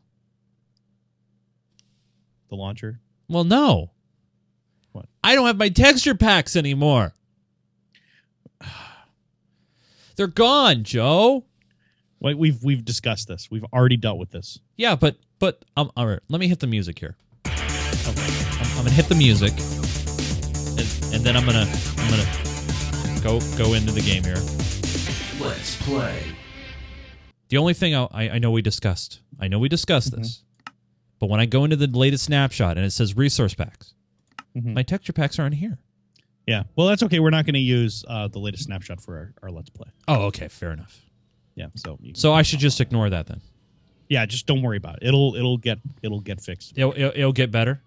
The launcher. Well, no. What? I don't have my texture packs anymore. They're gone, Joe. Wait, we've we've discussed this. We've already dealt with this. Yeah, but but um, all right. Let me hit the music here. Okay, I'm, I'm gonna hit the music, and, and then I'm gonna I'm gonna go go into the game here. Let's play. The only thing I, I I know we discussed, I know we discussed this, but when I go into the latest snapshot and it says resource packs, Mhm. my texture packs aren't here. Yeah. Well, that's okay. We're not going to use uh, the latest snapshot for our, our let's play. Oh, okay, fair enough. Yeah. So So I should just ignore that then. yeah, just don't worry about it. It'll it'll get it'll get fixed. It'll, it'll, it'll get better.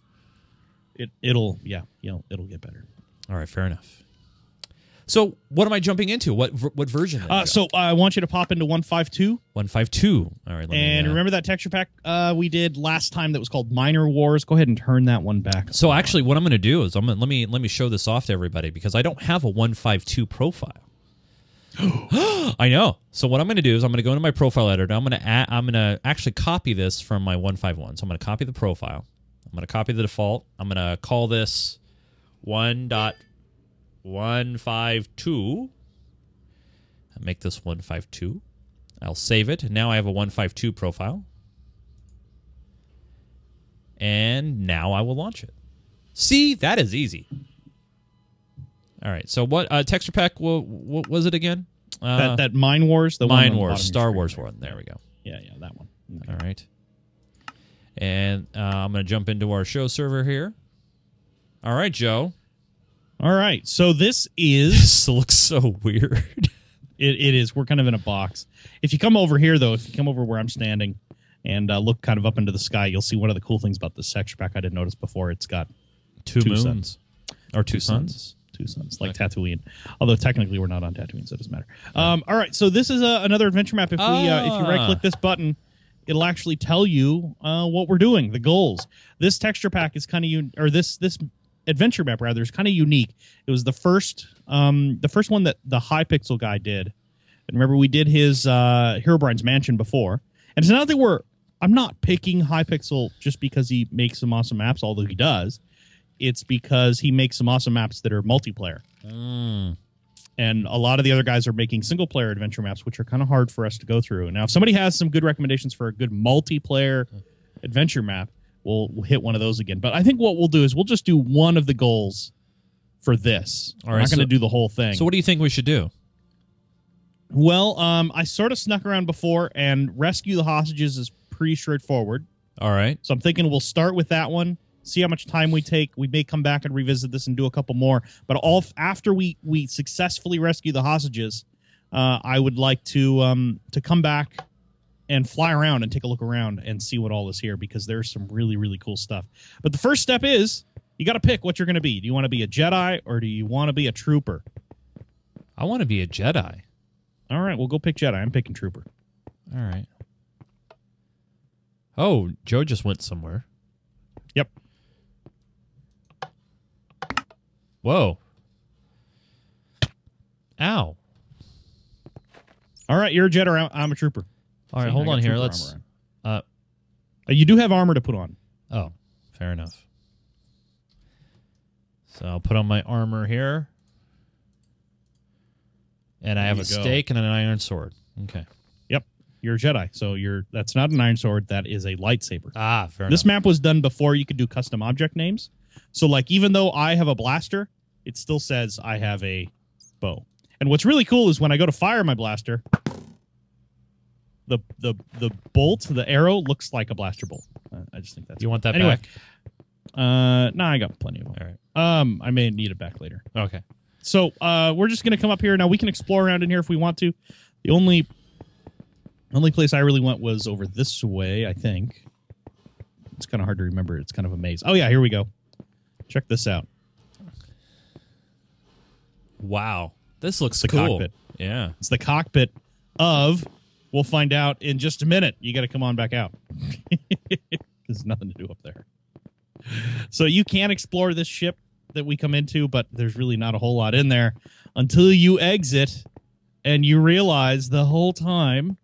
It it'll yeah you know it'll get better. All right, fair enough. So, what am I jumping into? What what version? Uh, so I want you to pop into one five two. one five two. All right, let me, And uh, remember that texture pack uh, we did last time that was called Minor Wars? Go ahead and turn that one back. So actually, what I'm going to do is I'm gonna, let me let me show this off to everybody because I don't have a one five two profile. I know. So what I'm going to do is I'm going to go into my profile editor. I'm going to add, I'm going to actually copy this from my 151. So I'm going to copy the profile. I'm going to copy the default. I'm going to call this 1.152. I'll make this 152. I'll save it. Now I have a 152 profile. And now I will launch it. See, that is easy. All right. So what uh, texture pack? What, what was it again? Uh, that that Mine Wars, the Mine the Wars, your Star Wars there. one. There we go. Yeah, yeah, that one. All right. And uh, I'm going to jump into our show server here. All right, Joe. All right. So this is This looks so weird. it, it is. We're kind of in a box. If you come over here though, if you come over where I'm standing and uh, look kind of up into the sky, you'll see one of the cool things about this texture pack I didn't notice before. It's got two, Two moons. suns. Or two, suns. Two suns, like Tatooine. Although technically we're not on Tatooine, so it doesn't matter. Um, all right, so this is uh, another adventure map. If we uh, if you Ah. right click this button, it'll actually tell you uh, what we're doing, the goals. This texture pack is kind of un- or this this adventure map rather is kind of unique. It was the first um, the first one that the Hypixel guy did. And remember, we did his uh, Herobrine's Mansion before, and it's not that we're. I'm not picking Hypixel just because he makes some awesome maps, although he does. It's because he makes some awesome maps that are multiplayer, Mm. and a lot of the other guys are making single player adventure maps, which are kind of hard for us to go through. Now, if somebody has some good recommendations for a good multiplayer adventure map, we'll, we'll hit one of those again. But I think what we'll do is we'll just do one of the goals for this. All We're right, not going to so- do the whole thing. So, what do you think we should do? Well, um, I sort of snuck around before, and rescue the hostages is pretty straightforward. All right. So I'm thinking we'll start with that one, see how much time we take. We may come back and revisit this and do a couple more. But all after we we successfully rescue the hostages, uh, I would like to um, to come back and fly around and take a look around and see what all is here because there's some really really cool stuff. But the first step is you got to pick what you're going to be. Do you want to be a Jedi or do you want to be a trooper? I want to be a Jedi. All right, we'll go pick Jedi. I'm picking trooper. All right. Oh, Joe just went somewhere. Yep. Whoa. Ow. All right, you're a Jedi. I'm- I'm a trooper. All right, See, hold I on here. Let's. Uh. Uh, you do have armor to put on. oh, fair enough. So I'll put on my armor here. And I There have a go. stake and an iron sword. Okay. Yep, you're a Jedi. So you're that's not an iron sword. That is a lightsaber. Ah, fair This enough. map was done before you could do custom object names. So like even though I have a blaster, it still says I have a bow. And what's really cool is when I go to fire my blaster, the the the bolt, the arrow looks like a blaster bolt. Uh, I just think that's You want that Anyway. back? Uh, no, I got plenty of them. All right. Um, I may need it back later. Okay. So uh, we're just going to come up here now. We can explore around in here if we want to. The only only place I really went was over this way. I think it's kind of hard to remember. It's kind of a maze. Oh yeah, here we go. Check this out. Wow. This looks the cool. cockpit. Yeah. It's the cockpit of. We'll find out in just a minute. You got to come on back out. There's nothing to do up there. So you can explore this ship that we come into, but there's really not a whole lot in there until you exit and you realize the whole time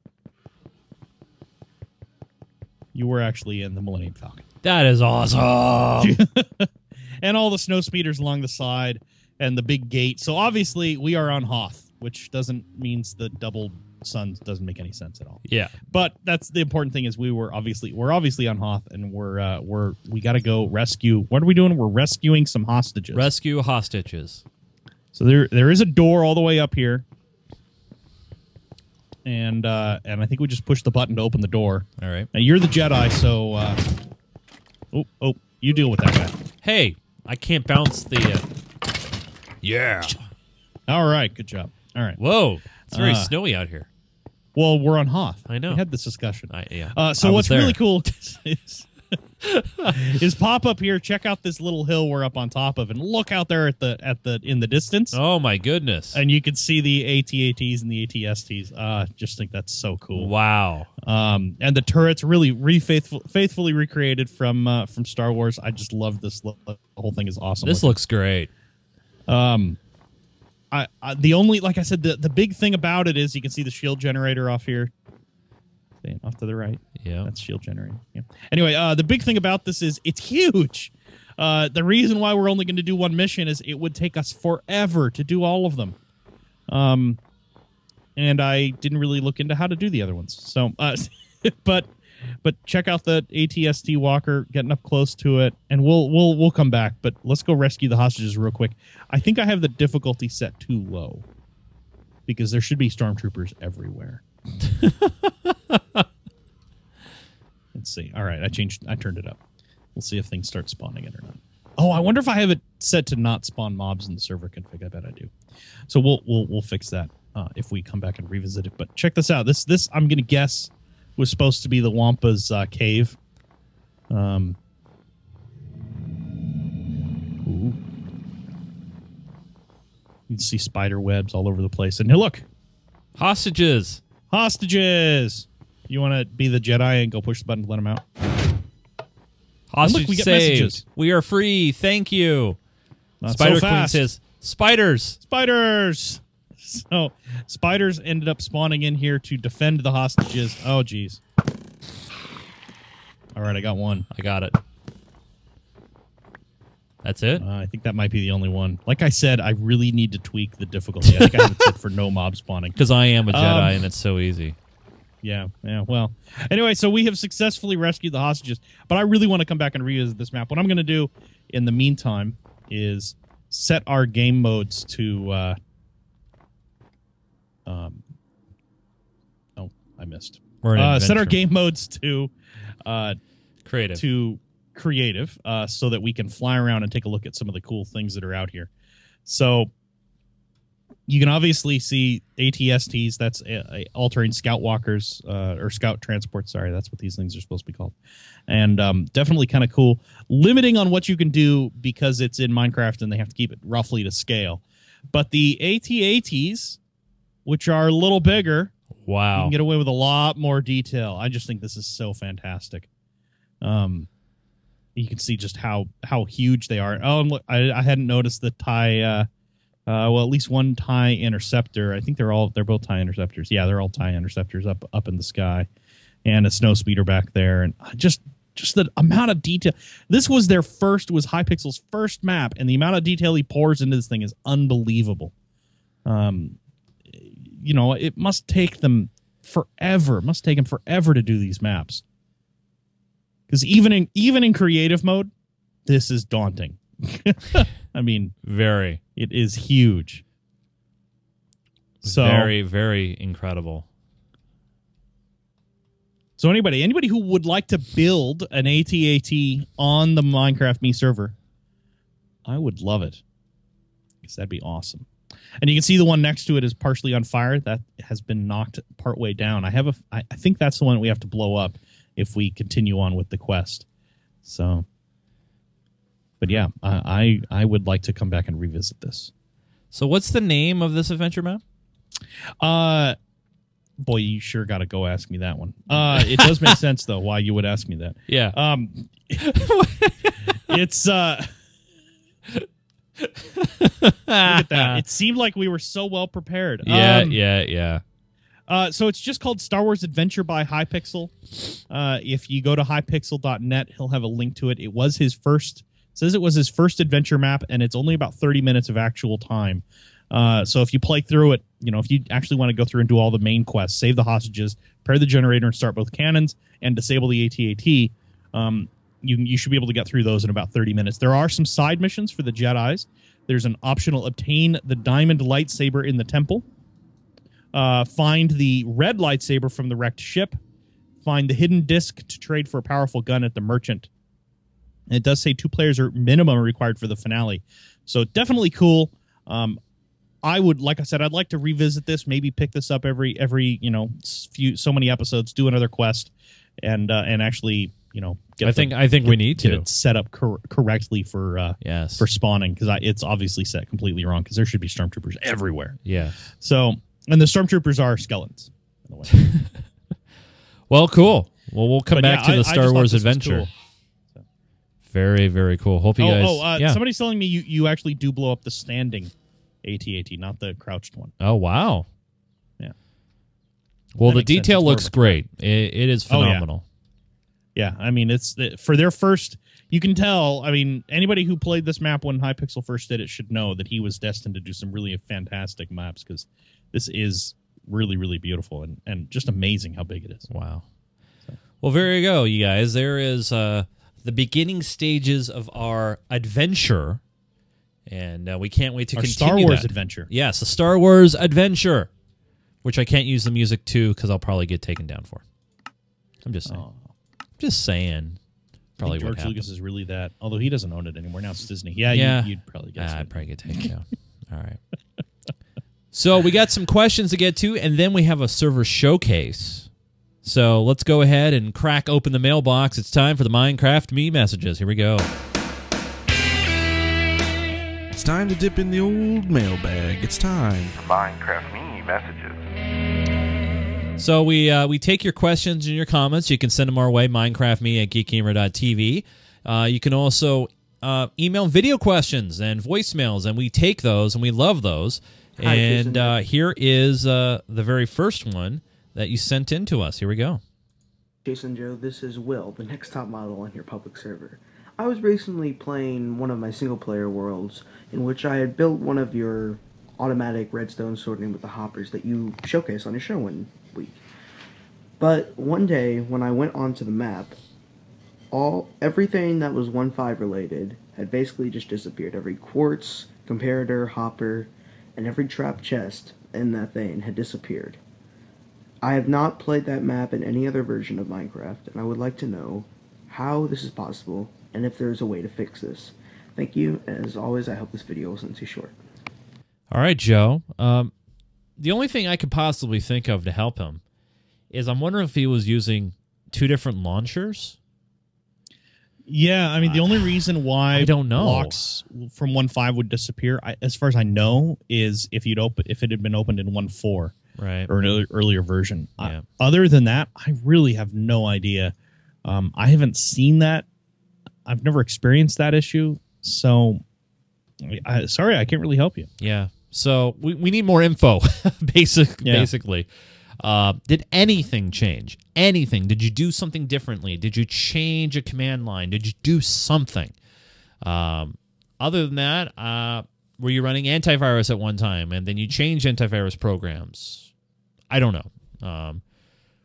you were actually in the Millennium Falcon. That is awesome. and all the snow speeders along the side and the big gate. So obviously we are on Hoth, which doesn't means the double suns doesn't make any sense at all. yeah. But that's the important thing is we were obviously we're obviously on Hoth and we're uh, we're we got to go rescue. What are we doing? We're rescuing some hostages. Rescue hostages. so there there is a door all the way up here. And uh and I think we just push the button to open the door. All right. Now you're the Jedi, so uh Oh, oh, you deal with that guy. Hey, I can't bounce the. Uh... Yeah. All right, good job. All right. Whoa. It's very Uh. snowy out here. Well, we're on Hoth. I know. We had this discussion. I, yeah. Uh, so I what's really cool is, is pop up here. Check out this little hill we're up on top of, and look out there at the at the in the distance, Oh my goodness. and you can see the ATATs and the ATSTs. Uh, just think that's so cool. Wow. Um, and the turrets really re faithful, faithfully recreated from uh, from Star Wars. I just love this. lo- The whole thing is awesome. This looking. looks great. Um, I, I the only like I said the the big thing about it is you can see the shield generator off here. Off to the right. Yeah. That's shield generating. Yeah. Anyway, uh, the big thing about this is it's huge. Uh, the reason why we're only going to do one mission is it would take us forever to do all of them. Um, and I didn't really look into how to do the other ones. So, uh, but but check out the ATST walker, getting up close to it, and we'll we'll we'll come back. But let's go rescue the hostages real quick. I think I have the difficulty set too low because there should be stormtroopers everywhere. Let's see. All right, I changed. I turned it up. We'll see if things start spawning it or not. Oh, I wonder if I have it set to not spawn mobs in the server config. I bet I do. So we'll we'll we'll fix that uh, if we come back and revisit it. But check this out. This this I'm gonna guess was supposed to be the Wampa's uh, cave. Um. Ooh. You can see spider webs all over the place. And here, look, Hostages. Hostages. You want to be the Jedi and go push the button to let them out? Hostage look, we get saved. messages. We are free. Thank you. Not Spider so Queen fast. says, Spiders. spiders. So spiders ended up spawning in here to defend the hostages. Oh, geez. All right, I got one. I got it. That's it? Uh, I think that might be the only one. Like I said, I really need to tweak the difficulty. I think I have it set for no mob spawning. Because I am a Jedi Um, and it's so easy. Yeah, yeah. Well, anyway, so we have successfully rescued the hostages, but I really want to come back and revisit this map. What I'm going to do in the meantime is set our game modes to. Uh, um. Oh, I missed. Uh, set our game modes to uh, creative. to creative uh, so that we can fly around and take a look at some of the cool things that are out here. So you can obviously see ATSTs. That's uh, altering scout walkers uh, or scout transports. Sorry, that's what these things are supposed to be called. And um, definitely kind of cool. Limiting on what you can do because it's in Minecraft and they have to keep it roughly to scale. But the ATATs, which are a little bigger, wow, you can get away with a lot more detail. I just think this is so fantastic. Um, you can see just how how huge they are. Oh, and look, I, I hadn't noticed the tie. Uh, uh, well, at least one tie interceptor. I think they're all they're both tie interceptors. Yeah, they're all tie interceptors up up in the sky, and a snow speeder back there, and just just the amount of detail. This was their first was Hypixel's first map, and the amount of detail he pours into this thing is unbelievable. Um, you know, it must take them forever. It must take them forever to do these maps. Because even in even in creative mode, this is daunting. I mean, Very, it is huge. So very, very incredible. so anybody anybody who would like to build an ATAT on the Minecraft Me server, I would love it. Because that'd be awesome. And you can see the one next to it is partially on fire. That has been knocked partway down. I have a I, I think that's the one we have to blow up if we continue on with the quest. So but yeah, I I, I would like to come back and revisit this. So, what's the name of this adventure map? Uh boy, you sure got to go ask me that one. Uh it does make sense though why you would ask me that. Yeah. Um it's uh look at that. It seemed like we were so well prepared. yeah, Um, yeah, yeah. Uh, so it's just called Star Wars Adventure by Hypixel. Uh, if you go to hypixel.net, he'll have a link to it. It was his first, says it was his first adventure map, and it's only about 30 minutes of actual time. Uh, so if you play through it, you know, if you actually want to go through and do all the main quests, save the hostages, pair the generator and start both cannons, and disable the AT-AT, um, you, you should be able to get through those in about 30 minutes. There are some side missions for the Jedis. There's an optional obtain the diamond lightsaber in the temple uh, find the red lightsaber from the wrecked ship, find the hidden disc to trade for a powerful gun at the merchant. And it does say two players are minimum required for the finale, so definitely cool. Um, I would, like I said, I'd like to revisit this. Maybe pick this up every every you know few so many episodes, do another quest, and uh, and actually you know get I the- think I think we need get to. it set up cor- correctly for uh, Yes. for spawning because it's obviously set completely wrong because there should be stormtroopers everywhere. yeah. So, and the stormtroopers are skeletons. By the way. Well, cool. Well, we'll come But back yeah, to the I Star thought Wars adventure. cool. Very, very cool. Hope you oh, guys. oh uh, yeah. somebody's telling me you, you actually do blow up the standing AT-AT, not the crouched one. Oh wow. Yeah. Well, That the detail looks great. It, it is Oh, yeah. phenomenal. Yeah, I mean it's for their first. You can tell. I mean, anybody who played this map when Hypixel first did it should know that he was destined to do some really fantastic maps because this is really, really beautiful and and just amazing how big it is. Wow. Well, there you go, you guys. There is uh, the beginning stages of our adventure, and uh, we can't wait to Our continue Star Wars that. adventure. Yes, a Star Wars adventure, which I can't use the music to because I'll probably get taken down for. I'm just saying. Oh. Just saying. Probably I think what George. Lucas is really that. Although he doesn't own it anymore. Now it's Disney. Yeah, Yeah. You, would probably it. I'd probably get taken down. All right. So we got some questions to get to, and then we have a server showcase. So let's go ahead and crack open the mailbox. It's time for the Minecraft me messages. Here we go. It's time to dip in the old mailbag. It's time. For Minecraft Me messages. So we uh, we take your questions and your comments. You can send them our way, minecraftme at geekgamer.tv. Uh, you can also uh, email video questions and voicemails, and we take those and we love those. Hi, and uh, here is uh, the very first one that you sent in to us. Here we go. Jason Joe, this is Will, the next top model on your public server. I was recently playing one of my single player worlds in which I had built one of your automatic redstone sorting with the hoppers that you showcase on your show one week. But one day when I went onto the map, all everything that was 1.5 related had basically just disappeared. Every quartz, comparator, hopper, and every trap chest in that thing had disappeared. I have not played that map in any other version of Minecraft, and I would like to know how this is possible and if there is a way to fix this. Thank you, and as always, I hope this video wasn't too short. All right, Joe. Um, the only thing I could possibly think of to help him is I'm wondering if he was using two different launchers. Yeah, I mean the only reason why I don't know. blocks from one five would disappear, I, as far as I know, is if you'd open if it had been opened in one four Right. or an earlier, earlier version. Yeah. other than that, I really have no idea. Um, I haven't seen that. I've never experienced that issue, so I, sorry, I can't really help you. Yeah. So we, we need more info, basic Yeah. basically. Uh, did anything change? Anything? Did you do something differently? Did you change a command line? Did you do something? Um, other than that, uh, were you running antivirus at one time and then you changed antivirus programs? I don't know. Um,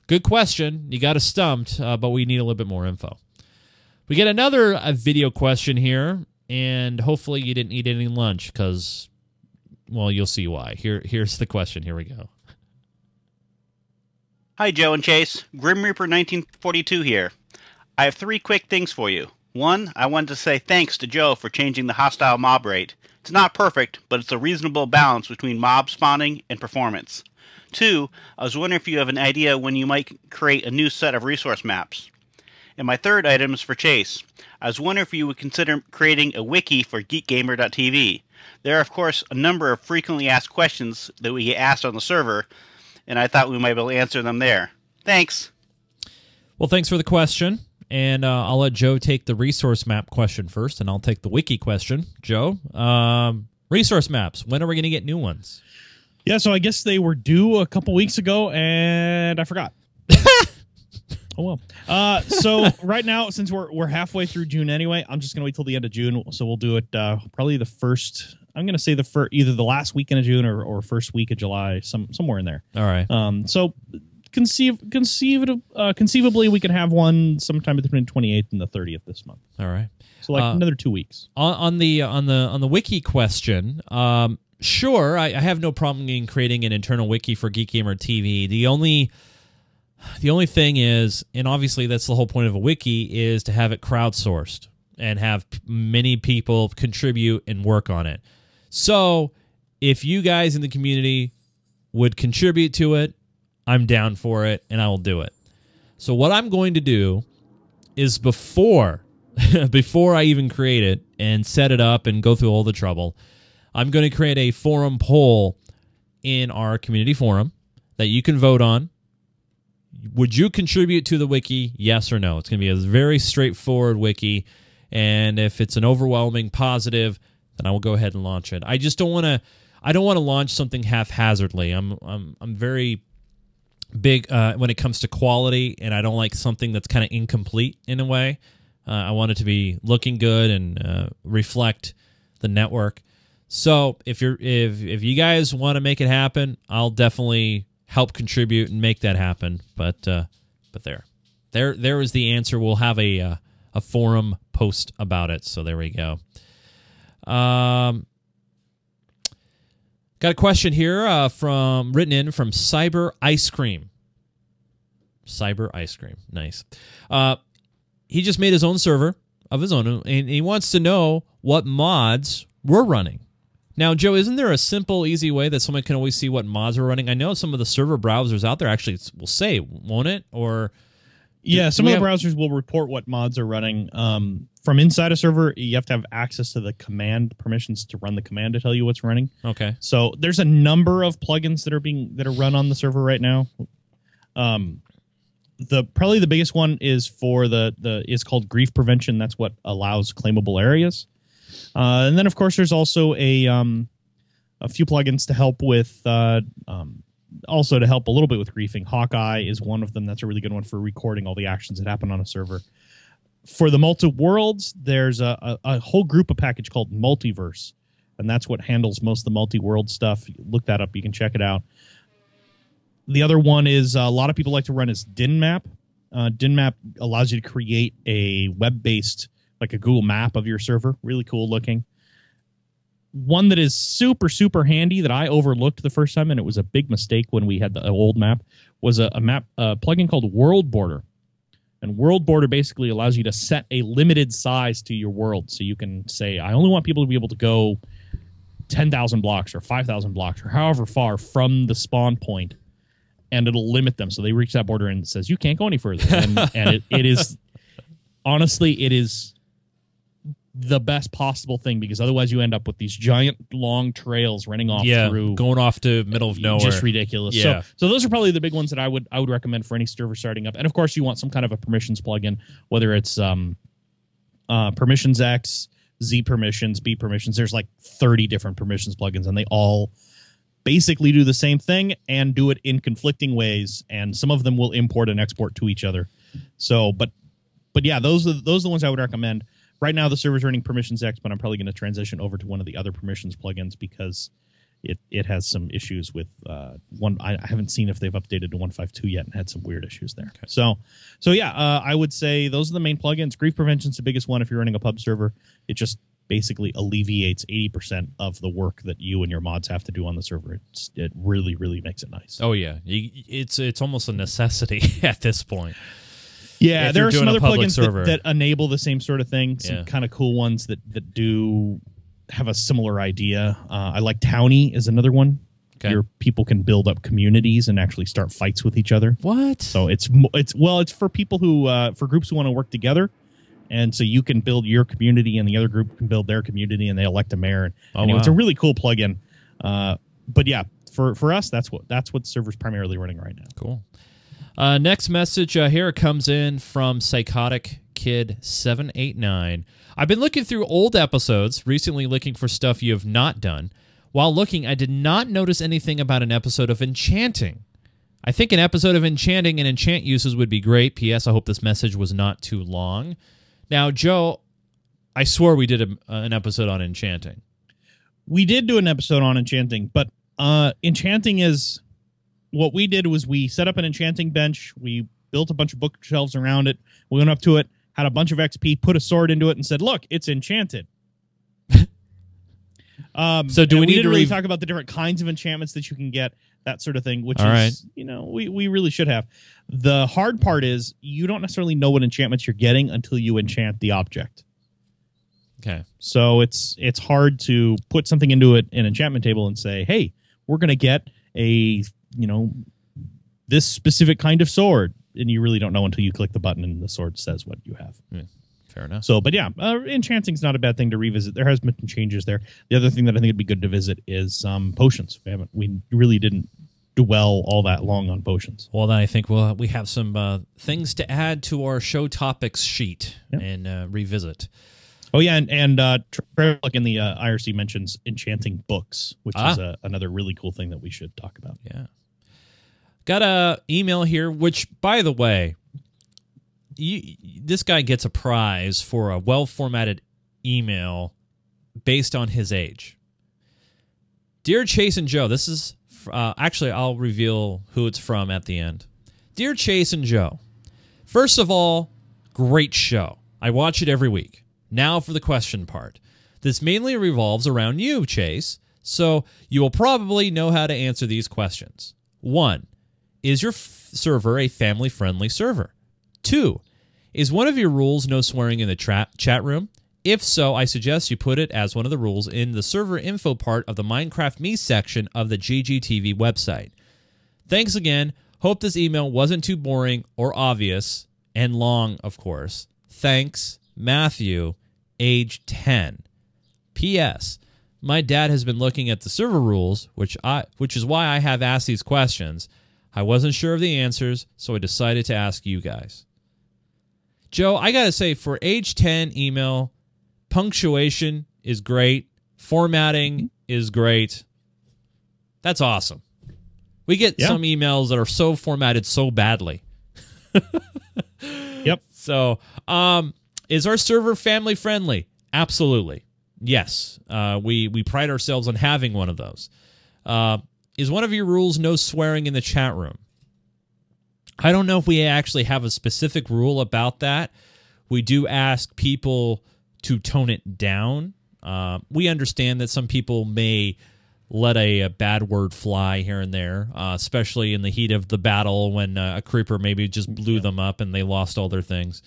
good question. You got us stumped, uh, but we need a little bit more info. We get another uh, video question here, and hopefully you didn't eat any lunch because well, you'll see why. Here, here's the question. Here we go. Hi, Joe and Chase. Grim Reaper 1942 here. I have three quick things for you. One, I wanted to say thanks to Joe for changing the hostile mob rate. It's not perfect, but it's a reasonable balance between mob spawning and performance. Two, I was wondering if you have an idea when you might create a new set of resource maps. And my third item is for Chase. I was wondering if you would consider creating a wiki for geekgamer.tv. There are, of course, a number of frequently asked questions that we get asked on the server, and I thought we might be able to answer them there. Thanks. Well, thanks for the question, and uh, I'll let Joe take the resource map question first, and I'll take the wiki question. Joe, um, resource maps. When are we going to get new ones? Yeah, so I guess they were due a couple weeks ago, and I forgot. oh well. Uh, so right now, since we're we're halfway through June anyway, I'm just gonna wait till the end of June. So we'll do it uh, probably the first. I'm gonna say the first, either the last weekend of June or, or first week of July, some somewhere in there. All right. Um, so conceive conceive uh, conceivably we could have one sometime between 28th and the 30th this month. All right. So like Uh, another two weeks. on, on the on the on the wiki question um sure I, I have no problem in creating an internal wiki for geek gamer tv the only the only thing is and obviously that's the whole point of a wiki is to have it crowdsourced and have many people contribute and work on it so if you guys in the community would contribute to it i'm down for it and i will do it so what i'm going to do is before before I even create it and set it up and go through all the trouble, I'm going to create a forum poll in our community forum that you can vote on. Would you contribute to the wiki? Yes or no? It's going to be a very straightforward wiki. And if it's an overwhelming positive, I will go ahead and launch it. I just don't want to. I don't want to launch something haphazardly. I'm I'm I'm very big uh, when it comes to quality, and I don't like something that's kind of incomplete in a way. Uh, I want it to be looking good and uh, reflect the network. So if you're if if you guys want to make it happen, I'll definitely help contribute and make that happen. But uh, but there, there there is the answer. We'll have a uh, a forum post about it. So there we go. Um, got a question here uh, from written in from Cyber Ice Cream. Cyber Ice Cream, nice. Uh, he just made his own server of his own, and he wants to know what mods we're running. Now, Joe, isn't there a simple, easy way that someone can always see what mods we're running? I know some of the server browsers out there actually will say, won't it? Or Yeah, some of the have- browsers will report what mods are running. Um, from inside a server, you have to have access to the command permissions to run the command to tell you what's running. okay, So there's a number of plugins that are being that are run on the server right now. Um, the probably the biggest one is for the the is called grief prevention. That's what allows claimable areas. Uh, and then of course there's also a um, a few plugins to help with uh, um, also to help a little bit with griefing. Hawkeye is one of them. That's a really good one for recording all the actions that happen on a server. For the multi worlds, there's a, a, a whole group of package called Multiverse, and that's what handles most of the multi world stuff. Look that up; you can check it out. The other one is uh, a lot of people like to run is Dynmap. Uh, Dynmap allows you to create a web based, like a Google map of your server. Really cool looking. One that is super, super handy that I overlooked the first time, and it was a big mistake when we had the uh, old map, was a, a map a plugin called World Border. And World Border basically allows you to set a limited size to your world. So you can say, I only want people to be able to go 10,000 blocks or 5,000 blocks or however far from the spawn point, and it'll limit them. So they reach that border and it says, you can't go any further. And, and it, it is, honestly, it is the best possible thing because otherwise you end up with these giant long trails running off yeah, through going off to middle of nowhere. just ridiculous. Yeah. So, so those are probably the big ones that I would I would recommend for any server starting up. And of course, you want some kind of a permissions plugin, whether it's um, uh, PermissionsEx, Z permissions, bPermissions. There's like 30 different permissions plugins, and they all basically do the same thing and do it in conflicting ways. And some of them will import and export to each other. So, but but yeah, those are those are the ones I would recommend. Right now, the server's running PermissionsEx, but I'm probably going to transition over to one of the other permissions plugins because it it has some issues with uh, one. I, I haven't seen if they've updated to 152 yet and had some weird issues there. So so yeah, uh, I would say those are the main plugins. Grief prevention's the biggest one if you're running a pub server. It just basically alleviates 80% of the work that you and your mods have to do on the server. It's, it really really makes it nice. Oh yeah, it's it's almost a necessity at this point. Yeah, there you're some other plugins that, that enable the same sort of thing. Some Yeah. kind of cool ones that that do have a similar idea. Uh, I like Towny is another one. Okay. Your people can build up communities and actually start fights with each other. What? So it's it's well, it's for people who uh, for groups who want to work together, and so you can build your community, and the other group can build their community, and they elect a mayor. And Oh, anyway, it's a really cool plugin. Uh, but yeah, for for us, that's what that's what the server's primarily running right now. Cool. Uh, next message uh, here comes in from Psychotic Kid seven eight nine. I've been looking through old episodes recently, looking for stuff you have not done. While looking, I did not notice anything about an episode of enchanting. I think an episode of enchanting and enchant uses would be great. P.S. I hope this message was not too long. Now, Joe, I swore we did a, an episode on enchanting. we did do an episode on enchanting, but uh enchanting is what we did was we set up an enchanting bench, we built a bunch of bookshelves around it, we went up to it, had a bunch of XP, put a sword into it, and said, "Look, it's enchanted." um, So do and we need to really talk about the different kinds of enchantments that you can get, that sort of thing? Which All is, right. you know, we we really should have. The hard part is you don't necessarily know what enchantments you're getting until you enchant the object. Okay. So it's it's hard to put something into it an enchantment table and say, "Hey, we're going to get a you know this specific kind of sword," and you really don't know until you click the button and the sword says what you have. Fair enough. So, but yeah, uh, enchanting's not a bad thing to revisit. There has been some changes there. The other thing that I think would be good to visit is um, potions. We haven't we really didn't dwell all that long on potions. Well, then I think we'll we have some uh, things to add to our show topics sheet Yep. and uh, revisit. Oh yeah, and and uh, Trevor in the uh, IRC mentions enchanting books, which is Ah. uh, another really cool thing that we should talk about. Yeah. Got a email here, which, by the way, you, this guy gets a prize for a well formatted email based on his age. Dear Chase and Joe, this is uh, actually, I'll reveal who it's from at the end. Dear Chase and Joe, first of all, great show. I watch it every week. Now for the question part. This mainly revolves around you, Chase, so you will probably know how to answer these questions. One, is your f- server a family friendly server? Two, Is one of your rules no swearing in the tra- chat room? If so, I suggest you put it as one of the rules in the server info part of the Minecraft Me section of the GGTV website. Thanks again. Hope this email wasn't too boring or obvious and long, of course. Thanks, Matthew, age 10. P.S. My dad has been looking at the server rules, which I which is why I have asked these questions. I wasn't sure of the answers, so I decided to ask you guys. Joe, I got to say for age 10 email, punctuation is great, formatting is great. That's awesome. We get Yeah. some emails that are so formatted so badly. Yep. So, um, is our server family friendly? Absolutely. Yes. Uh, we we pride ourselves on having one of those. Uh, is one of your rules no swearing in the chat room? I don't know if we actually have a specific rule about that. We do ask people to tone it down. Uh, we understand that some people may let a, a bad word fly here and there, uh, especially in the heat of the battle when uh, a creeper maybe just blew them up and they lost all their things.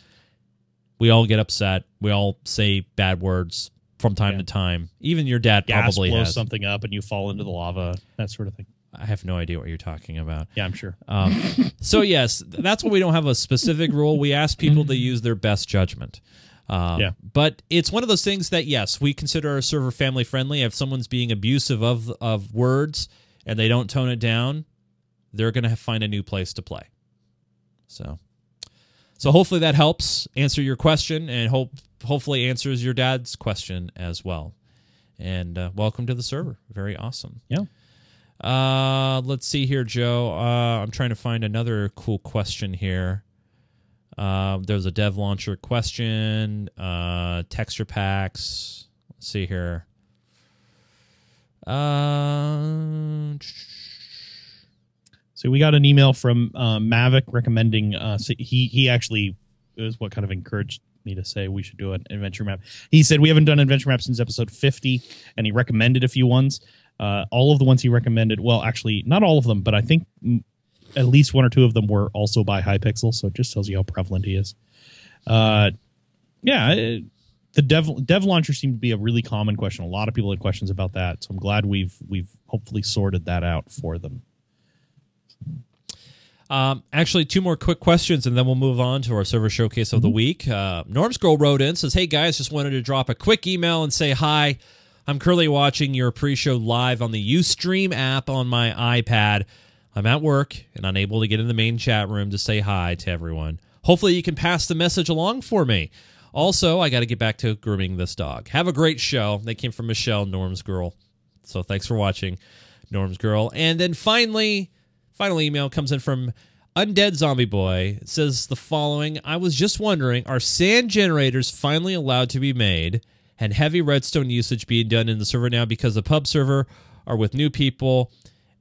We all get upset. We all say bad words from time Yeah. to time. Even your dad Gas probably blows has. something up and you fall into the lava, that sort of thing. I have no idea what you're talking about. Yeah, I'm sure. Um, so yes, that's why we don't have a specific rule. We ask people to use their best judgment. Um, Yeah. But it's one of those things that yes, we consider our server family friendly. If someone's being abusive of of words and they don't tone it down, they're going to find a new place to play. So, so hopefully that helps answer your question, and hope hopefully answers your dad's question as well. And uh, welcome to the server. Very awesome. Yeah. Uh, let's see here, Joe. Uh, I'm trying to find another cool question here. Uh, there's a dev launcher question. Uh, texture packs. Let's see here. Uh, So we got an email from uh, Mavic recommending. Uh, so he he actually is what kind of encouraged me to say we should do an adventure map. He said we haven't done adventure map since episode fifty, and he recommended a few ones. Uh, all of the ones he recommended, well, actually not all of them, but I think at least one or two of them were also by Hypixel. So it just tells you how prevalent he is. Uh, yeah. it- the dev dev launcher seemed to be a really common question. A lot of people had questions about that, so I'm glad we've we've hopefully sorted that out for them. Um, actually, two more quick questions, and then we'll move on to our server showcase of the week. Uh, Norm's Girl wrote in says, "Hey guys, just wanted to drop a quick email and say hi. I'm currently watching your pre-show live on the UStream app on my iPad. I'm at work and unable to get in the main chat room to say hi to everyone. Hopefully, you can pass the message along for me. Also, I got to get back to grooming this dog. Have a great show. They came from Michelle, Norm's Girl. So thanks for watching, Norm's Girl. And then finally." Final email comes in from Undead Zombie Boy. It says the following I was just wondering, are sand generators finally allowed to be made and heavy redstone usage being done in the server now because the pub server are with new people?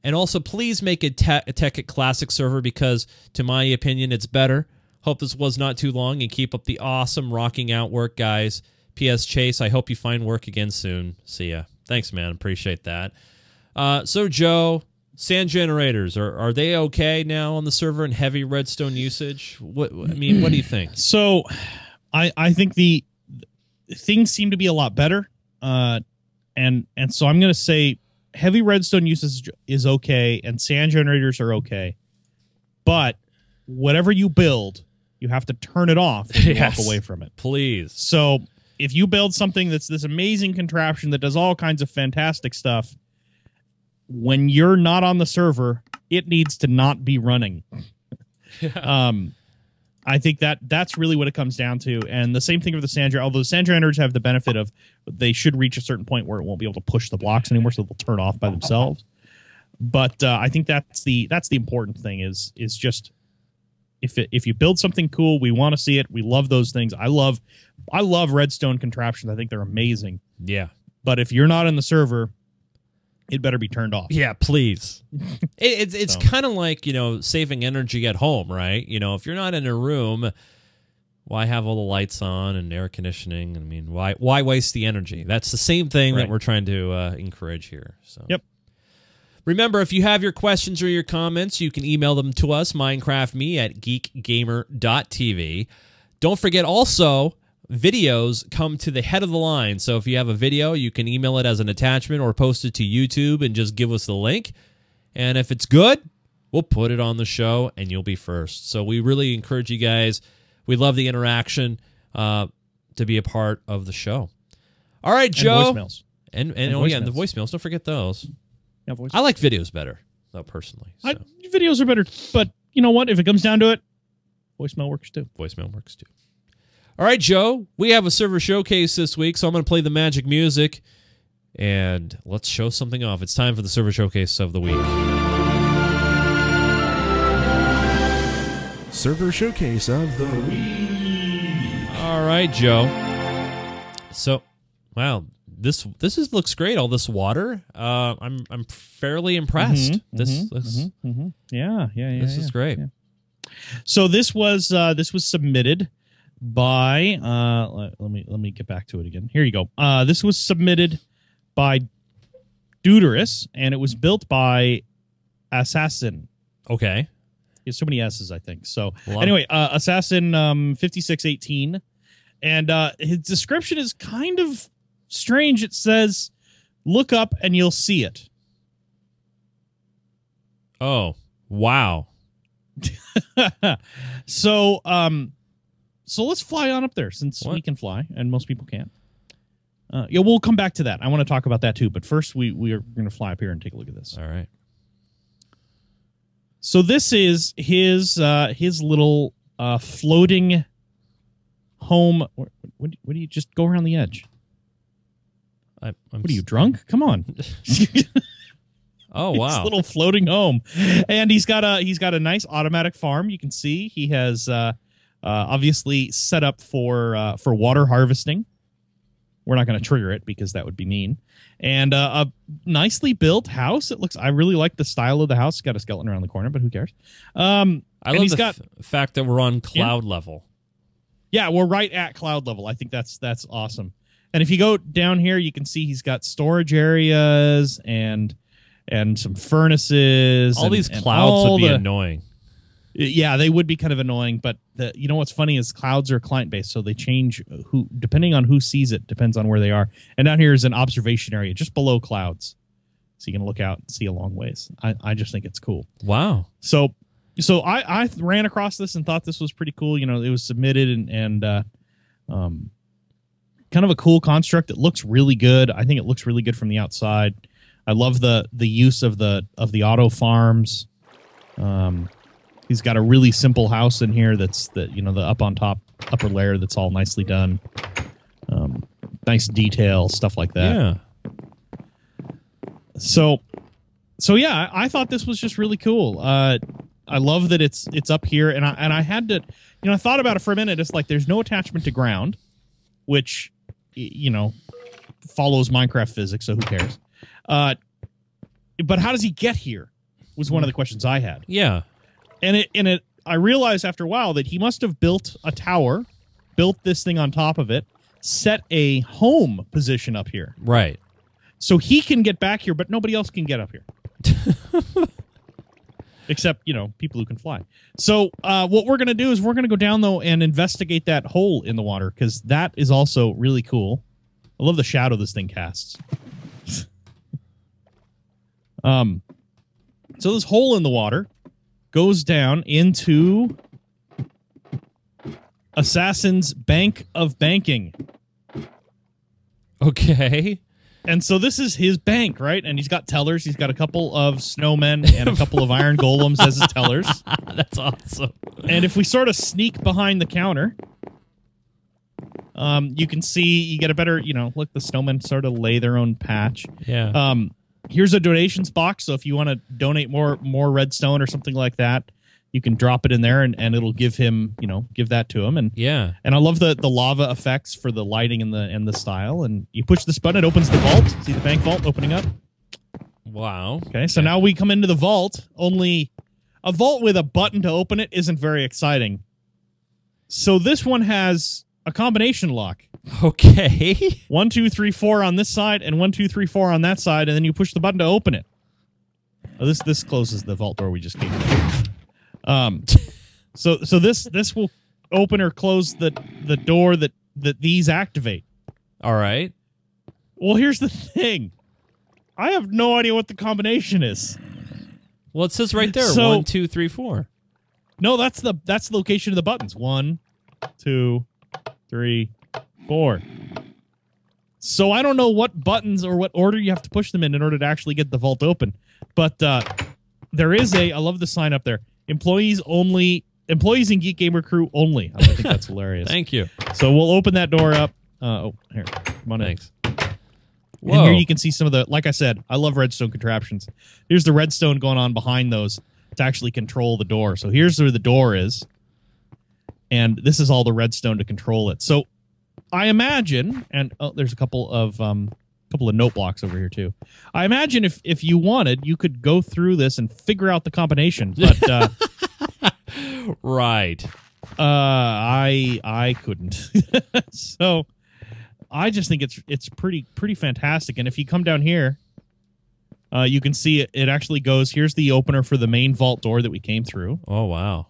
And also, please make a, te- a Tekkit Classic server because, to my opinion, it's better. Hope this was not too long and keep up the awesome rocking out work, guys. P.S. Chase, I hope you find work again soon. See ya. Thanks, man. Appreciate that. Uh, so, Joe, sand generators are are they okay now on the server and heavy redstone usage? What I mean, what do you think? So, I I think the things seem to be a lot better, uh, and and so I'm going to say heavy redstone usage is okay, and sand generators are okay, but whatever you build, you have to turn it off you Yes. walk away from it. Please. So if you build something that's this amazing contraption that does all kinds of fantastic stuff, when you're not on the server, it needs to not be running. um, I think that that's really what it comes down to. And the same thing with the sand although the sand generators have the benefit of they should reach a certain point where it won't be able to push the blocks anymore, so they'll turn off by themselves. But uh, I think that's the that's the important thing is is just if it, if you build something cool, we want to see it. We love those things. I love I love redstone contraptions. I think they're amazing. Yeah. But if you're not in the server, it better be turned off. Yeah, please. it, it's it's So. kind of like you know saving energy at home, right? You know, if you're not in a room, why have all the lights on and air conditioning? I mean, why why waste the energy? That's the same thing that we're trying to uh, encourage here. So Yep. Remember, if you have your questions or your comments, you can email them to us, minecraftme at geekgamer.tv. Don't forget also videos come to the head of the line. So if you have a video, you can email it as an attachment or post it to YouTube and just give us the link. And if it's good, we'll put it on the show and you'll be first. So we really encourage you guys. We love the interaction uh, to be a part of the show. All right, And Joe. voicemails. And, and, And oh yeah, and the voicemails. voicemails. Don't forget those. Yeah, voice. I like videos better, though personally. So I, videos are better, but you know what? If it comes down to it, voicemail works too. voicemail works too. All right, Joe. We have a server showcase this week, so I'm going to play the magic music, and let's show something off. It's time for the server showcase of the week. Server showcase of the week. All right, Joe. So, wow, this this is looks great. All this water. Uh, I'm I'm fairly impressed. Mhm, this mhm, this mhm. Yeah, yeah, yeah. this is great. yeah. So this was uh, this was submitted by uh, let, let me let me get back to it again. Here you go. Uh, this was submitted by Deuterus, and it was built by Assassin. Okay. There's so many S's, I think. So anyway, uh, Assassin um, 5618, and uh, his description is kind of strange. It says, "Look up and you'll see it." Oh wow. so um so let's fly on up there since What? we can fly and most people can't uh, yeah we'll come back to that i want to talk about that too but first we we are going to fly up here and take a look at this All right. so this is his uh his little uh floating home what, what, what do you just go around the edge I, I'm what are you drunk come on Oh His wow. little floating home, and he's got a he's got a nice automatic farm. You can see he has uh, uh, obviously set up for uh, for water harvesting. We're not going to trigger it because that would be mean. And uh, a nicely built house. It looks. I really like the style of the house. It's got a skeleton around the corner, but who cares? Um, I love the got f- fact that we're on cloud level. yeah, we're right at cloud level. I think that's that's awesome. And if you go down here, you can see he's got storage areas and and some furnaces. All and- these clouds all would be the- annoying. Yeah, they would be kind of annoying, but the, you know what's funny is clouds are client based, so they change who depending on who sees it depends on where they are. And down here is an observation area just below clouds, so you can look out and see a long ways. I, I just think it's cool. Wow. So so I I ran across this and thought this was pretty cool. You know, it was submitted and and uh, um, kind of a cool construct. It looks really good. I think it looks really good from the outside. I love the the use of the of the auto farms. Um, he's got a really simple house in here. That's the you know the up on top upper layer that's all nicely done. Um, nice detail stuff like that yeah. so so yeah I, I thought this was just really cool uh i love that it's it's up here and i and i had to you know i thought about it for a minute it's like there's no attachment to ground which you know follows minecraft physics so who cares uh but how does he get here was one of the questions i had Yeah. And it and it i realized after a while that he must have built a tower built this thing on top of it set a home position up here Right. so he can get back here, but nobody else can get up here. Except, you know, people who can fly. So, uh, what we're going to do is we're going to go down, though, and investigate that hole in the water because that is also really cool. I love the shadow this thing casts. um, so, this hole in the water goes down into Assassin's Bank of Banking. Okay. And so this is his bank, right? And he's got tellers. He's got a couple of snowmen and a couple of iron golems as his tellers. That's awesome. And if we sort of sneak behind the counter, um, you can see you get a better, you know, look, the snowmen sort of lay their own patch. Yeah. Um, here's a donations box. So if you want to donate more more redstone or something like that, you can drop it in there and, and it'll give him, you know, give that to him. And yeah. and I love the the lava effects for the lighting and the and the style. And you push this button, it opens the vault. See the bank vault opening up. Wow. Okay, so now we come into the vault. Only a vault with a button to open it isn't very exciting. So this one has a combination lock. Okay. One, two, three, four on this side, and one, two, three, four on that side, and then you push the button to open it. Oh, this this closes the vault door we just came. From. Um, so so this this will open or close the the door that that these activate. All right. Well, here's the thing. I have no idea what the combination is. Well, it says right there So- one, two, three, four. No, that's the that's the location of the buttons. One, two, three, four. So I don't know what buttons or what order you have to push them in in order to actually get the vault open. But uh, there is a I love the sign up there. Employees only. Employees and Geek Gamer Crew only. I think that's hilarious. Thank you. So we'll open that door up. Uh, oh, here, come on in. Thanks. And here you can see some of the, like I said, I love redstone contraptions. Here's the redstone going on behind those to actually control the door. So here's where the door is, and this is all the redstone to control it. So I imagine, and oh, there's a couple of um, couple of note blocks over here too. I imagine if if you wanted, you could go through this and figure out the combination, but uh, Right. uh, I I couldn't. so I just think it's it's pretty pretty fantastic. And if you come down here, uh, you can see it. It actually goes. Here's the opener for the main vault door that we came through, Oh wow.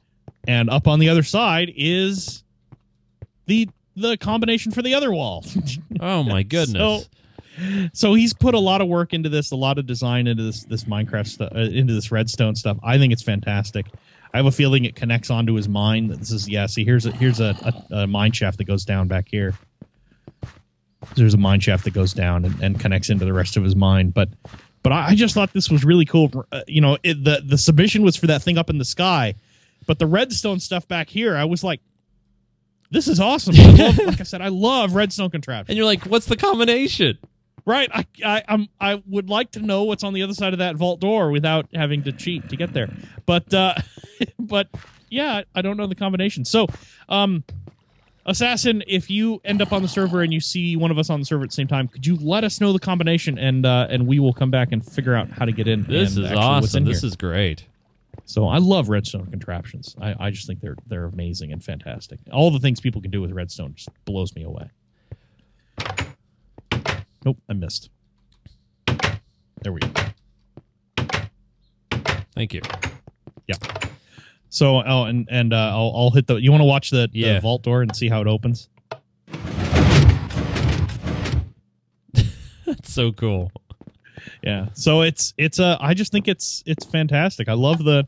and up on the other side is the the combination for the other wall. Oh my goodness. so he's put a lot of work into this, a lot of design into this this Minecraft stuff, uh, into this Redstone stuff. I think it's fantastic. I have a feeling it connects onto his mind. That this is yeah. See, here's a here's a, a, a mine shaft that goes down back here. There's a mine shaft that goes down and, and connects into the rest of his mind. But but I, I just thought this was really cool. Uh, you know, it, the the submission was for that thing up in the sky, but the redstone stuff back here, I was like, this is awesome. I love, like I said, I love redstone contraptions. and you're like, what's the combination? Right. I, I I'm I would like to know what's on the other side of that vault door without having to cheat to get there. But uh but yeah, I don't know the combination. So um Assassin, if you end up on the server and you see one of us on the server at the same time, could you let us know the combination and uh and we will come back and figure out how to get in. This is awesome. This here. is great. So I love redstone contraptions. I, I just think they're they're amazing and fantastic. All the things people can do with redstone just blows me away. Nope, I missed. There we go. Thank you. Yeah. So, oh, and and uh, I'll I'll hit the. You want to watch the, Yeah. the vault door and see how it opens? That's so cool. Yeah. So it's it's uh I just think it's it's fantastic. I love the.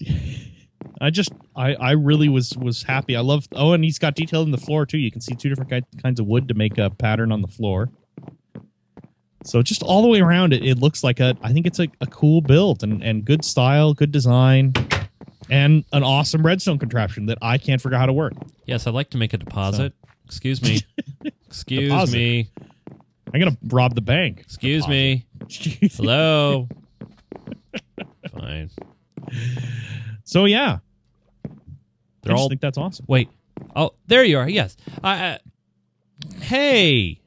I just I I really was was happy. I love oh and he's got detail in the floor too. You can see two different ki- kinds of wood to make a pattern on the floor. So just all the way around it, it looks like a. I think it's a, a cool build and and good style, good design, and an awesome redstone contraption that I can't figure out how to work. Yes, I'd like to make a deposit. Excuse me. Excuse Deposit. me. I'm gonna rob the bank. Excuse me. Hello. Fine. So yeah, They're I just all think that's awesome. Wait. Oh, there you are. Yes. I, I Hey.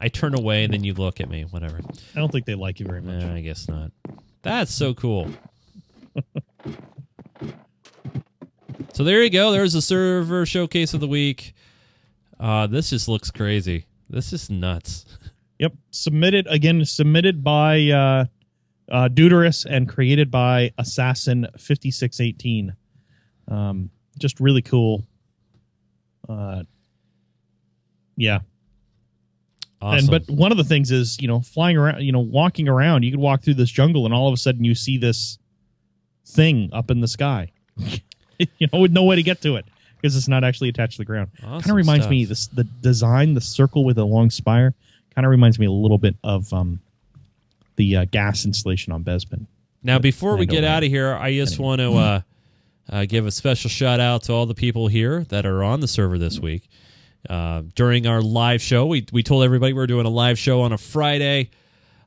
I turn away and then you look at me. Whatever. I don't think they like you very much. Nah, I guess not. That's so cool. so there you go. There's the server showcase of the week. Uh, this just looks crazy. This is nuts. Yep, submitted again. Submitted by uh, uh, Deuterus and created by Assassin fifty six eighteen. Um, just really cool. Uh, yeah, Awesome. and but one of the things is you know flying around, you know walking around. You could walk through this jungle, and all of a sudden you see this thing up in the sky. you know, with no way to get to it because it's not actually attached to the ground. Awesome kind of reminds stuff. me this the design, the circle with a long spire, kind of reminds me a little bit of um, the uh, gas installation on Bespin. Now, before we get out of here, I just want to uh, uh, give a special shout out to all the people here that are on the server this week. Uh, during our live show, we, we told everybody we are doing a live show on a Friday,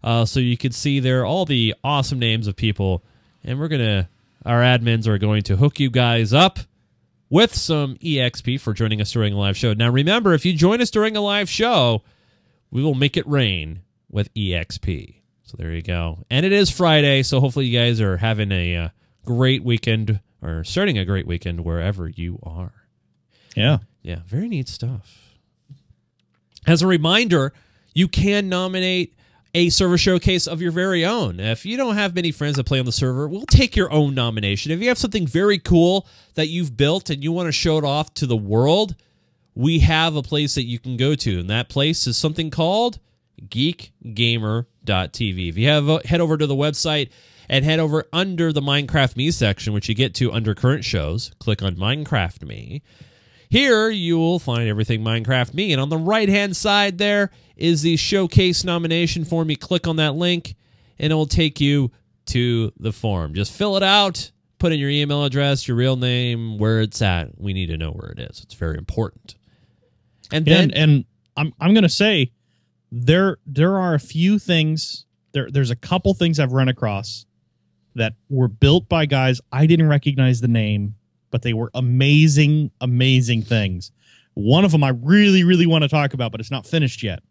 uh, so you could see there all the awesome names of people, and we're gonna our admins are going to hook you guys up with some exp for joining us during a live show. Now, remember, if you join us during a live show, we will make it rain with exp. So there you go. And it is Friday, so hopefully you guys are having a uh, great weekend or starting a great weekend wherever you are. Yeah, Yeah, very neat stuff. As a reminder, you can nominate a server showcase of your very own. If you don't have many friends that play on the server, we'll take your own nomination. If you have something very cool that you've built and you want to show it off to the world, we have a place that you can go to, and that place is something called geekgamer.tv. If you have uh, head over to the website and head over under the Minecraft Me section, which you get to under current shows, click on Minecraft Me. Here you will find everything Minecraft Me, and on the right hand side there is the showcase nomination form. You click on that link, and it will take you to the form. Just fill it out, put in your email address, your real name, where it's at. We need to know where it is. It's very important. And then, and and I'm I'm gonna say there there are a few things there there's a couple things I've run across that were built by guys I didn't recognize the name, but they were amazing, amazing things. One of them I really, really want to talk about, but it's not finished yet.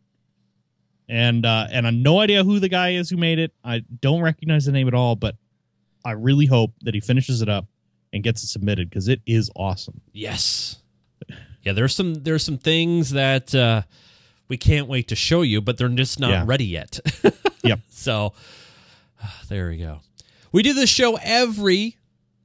And uh, and I have no idea who the guy is who made it. I don't recognize the name at all, but I really hope that he finishes it up and gets it submitted because it is awesome. yes, yeah, there's some there's some things that uh, we can't wait to show you, but they're just not Yeah. ready yet. Yep. So there we go. We do this show every,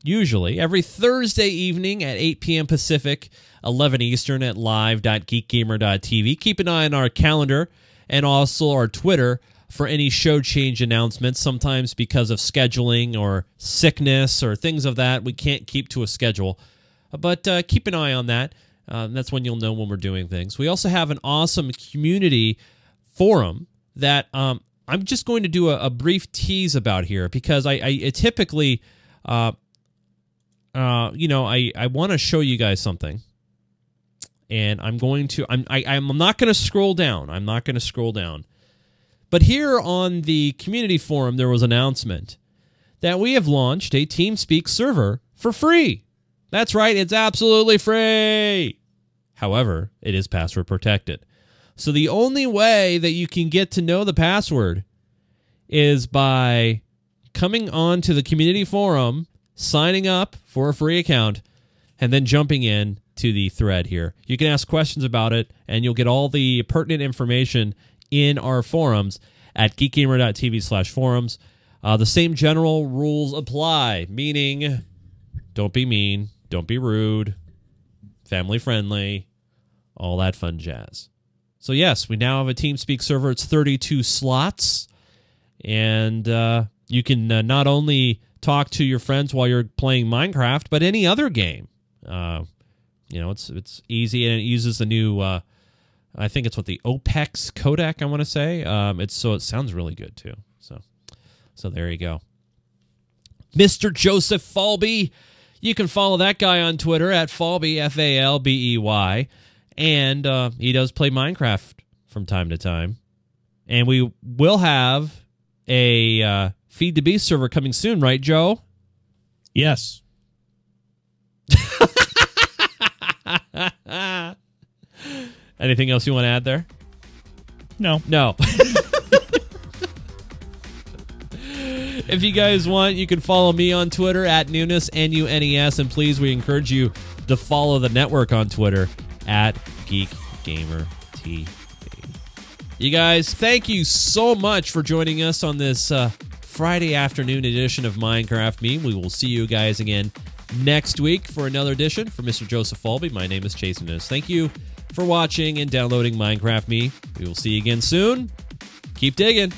usually, every Thursday evening at 8 p.m. Pacific, 11 Eastern at live.geekgamer.tv. Keep an eye on our calendar and also our Twitter for any show change announcements. Sometimes because of scheduling or sickness or things of that, we can't keep to a schedule. But uh, keep an eye on that. Um, that's when you'll know when we're doing things. We also have an awesome community forum that um, I'm just going to do a, a brief tease about here because I, I typically, uh, uh, you know, I, I want to show you guys something, and I'm going to I'm I, I'm not going to scroll down. I'm not going to scroll down, but here on the community forum there was an announcement that we have launched a TeamSpeak server for free. That's right, it's absolutely free. However, it is password protected. So the only way that you can get to know the password is by coming on to the community forum, signing up for a free account, and then jumping in to the thread here. You can ask questions about it, and you'll get all the pertinent information in our forums at geekgamer.tv slash forums. Uh, the same general rules apply, meaning don't be mean, don't be rude, family friendly, all that fun jazz. So yes, we now have a TeamSpeak server. It's 32 slots, and uh, you can uh, not only talk to your friends while you're playing Minecraft, but any other game. Uh, you know, it's it's easy and it uses the new. Uh, I think it's what the Opus codec. I want to say. Um, it's so it sounds really good too. So, so there you go. Mr. Joseph Falbey. You can follow that guy on Twitter at Falbey F A L B E Y and uh, he does play Minecraft from time to time. And we will have a uh, Feed the Beast server coming soon, right, Joe? Yes. Anything else you want to add there? No. No. if you guys want, you can follow me on Twitter at Nunes, N U N E S. And please, we encourage you to follow the network on Twitter at Geek Gamer TV. You guys, thank you so much for joining us on this uh, Friday afternoon edition of Minecraft Me. We will see you guys again next week for another edition. For Mr. Joseph Falbey, my name is Jason Nunes. Thank you for watching and downloading Minecraft Me. We will see you again soon. Keep digging.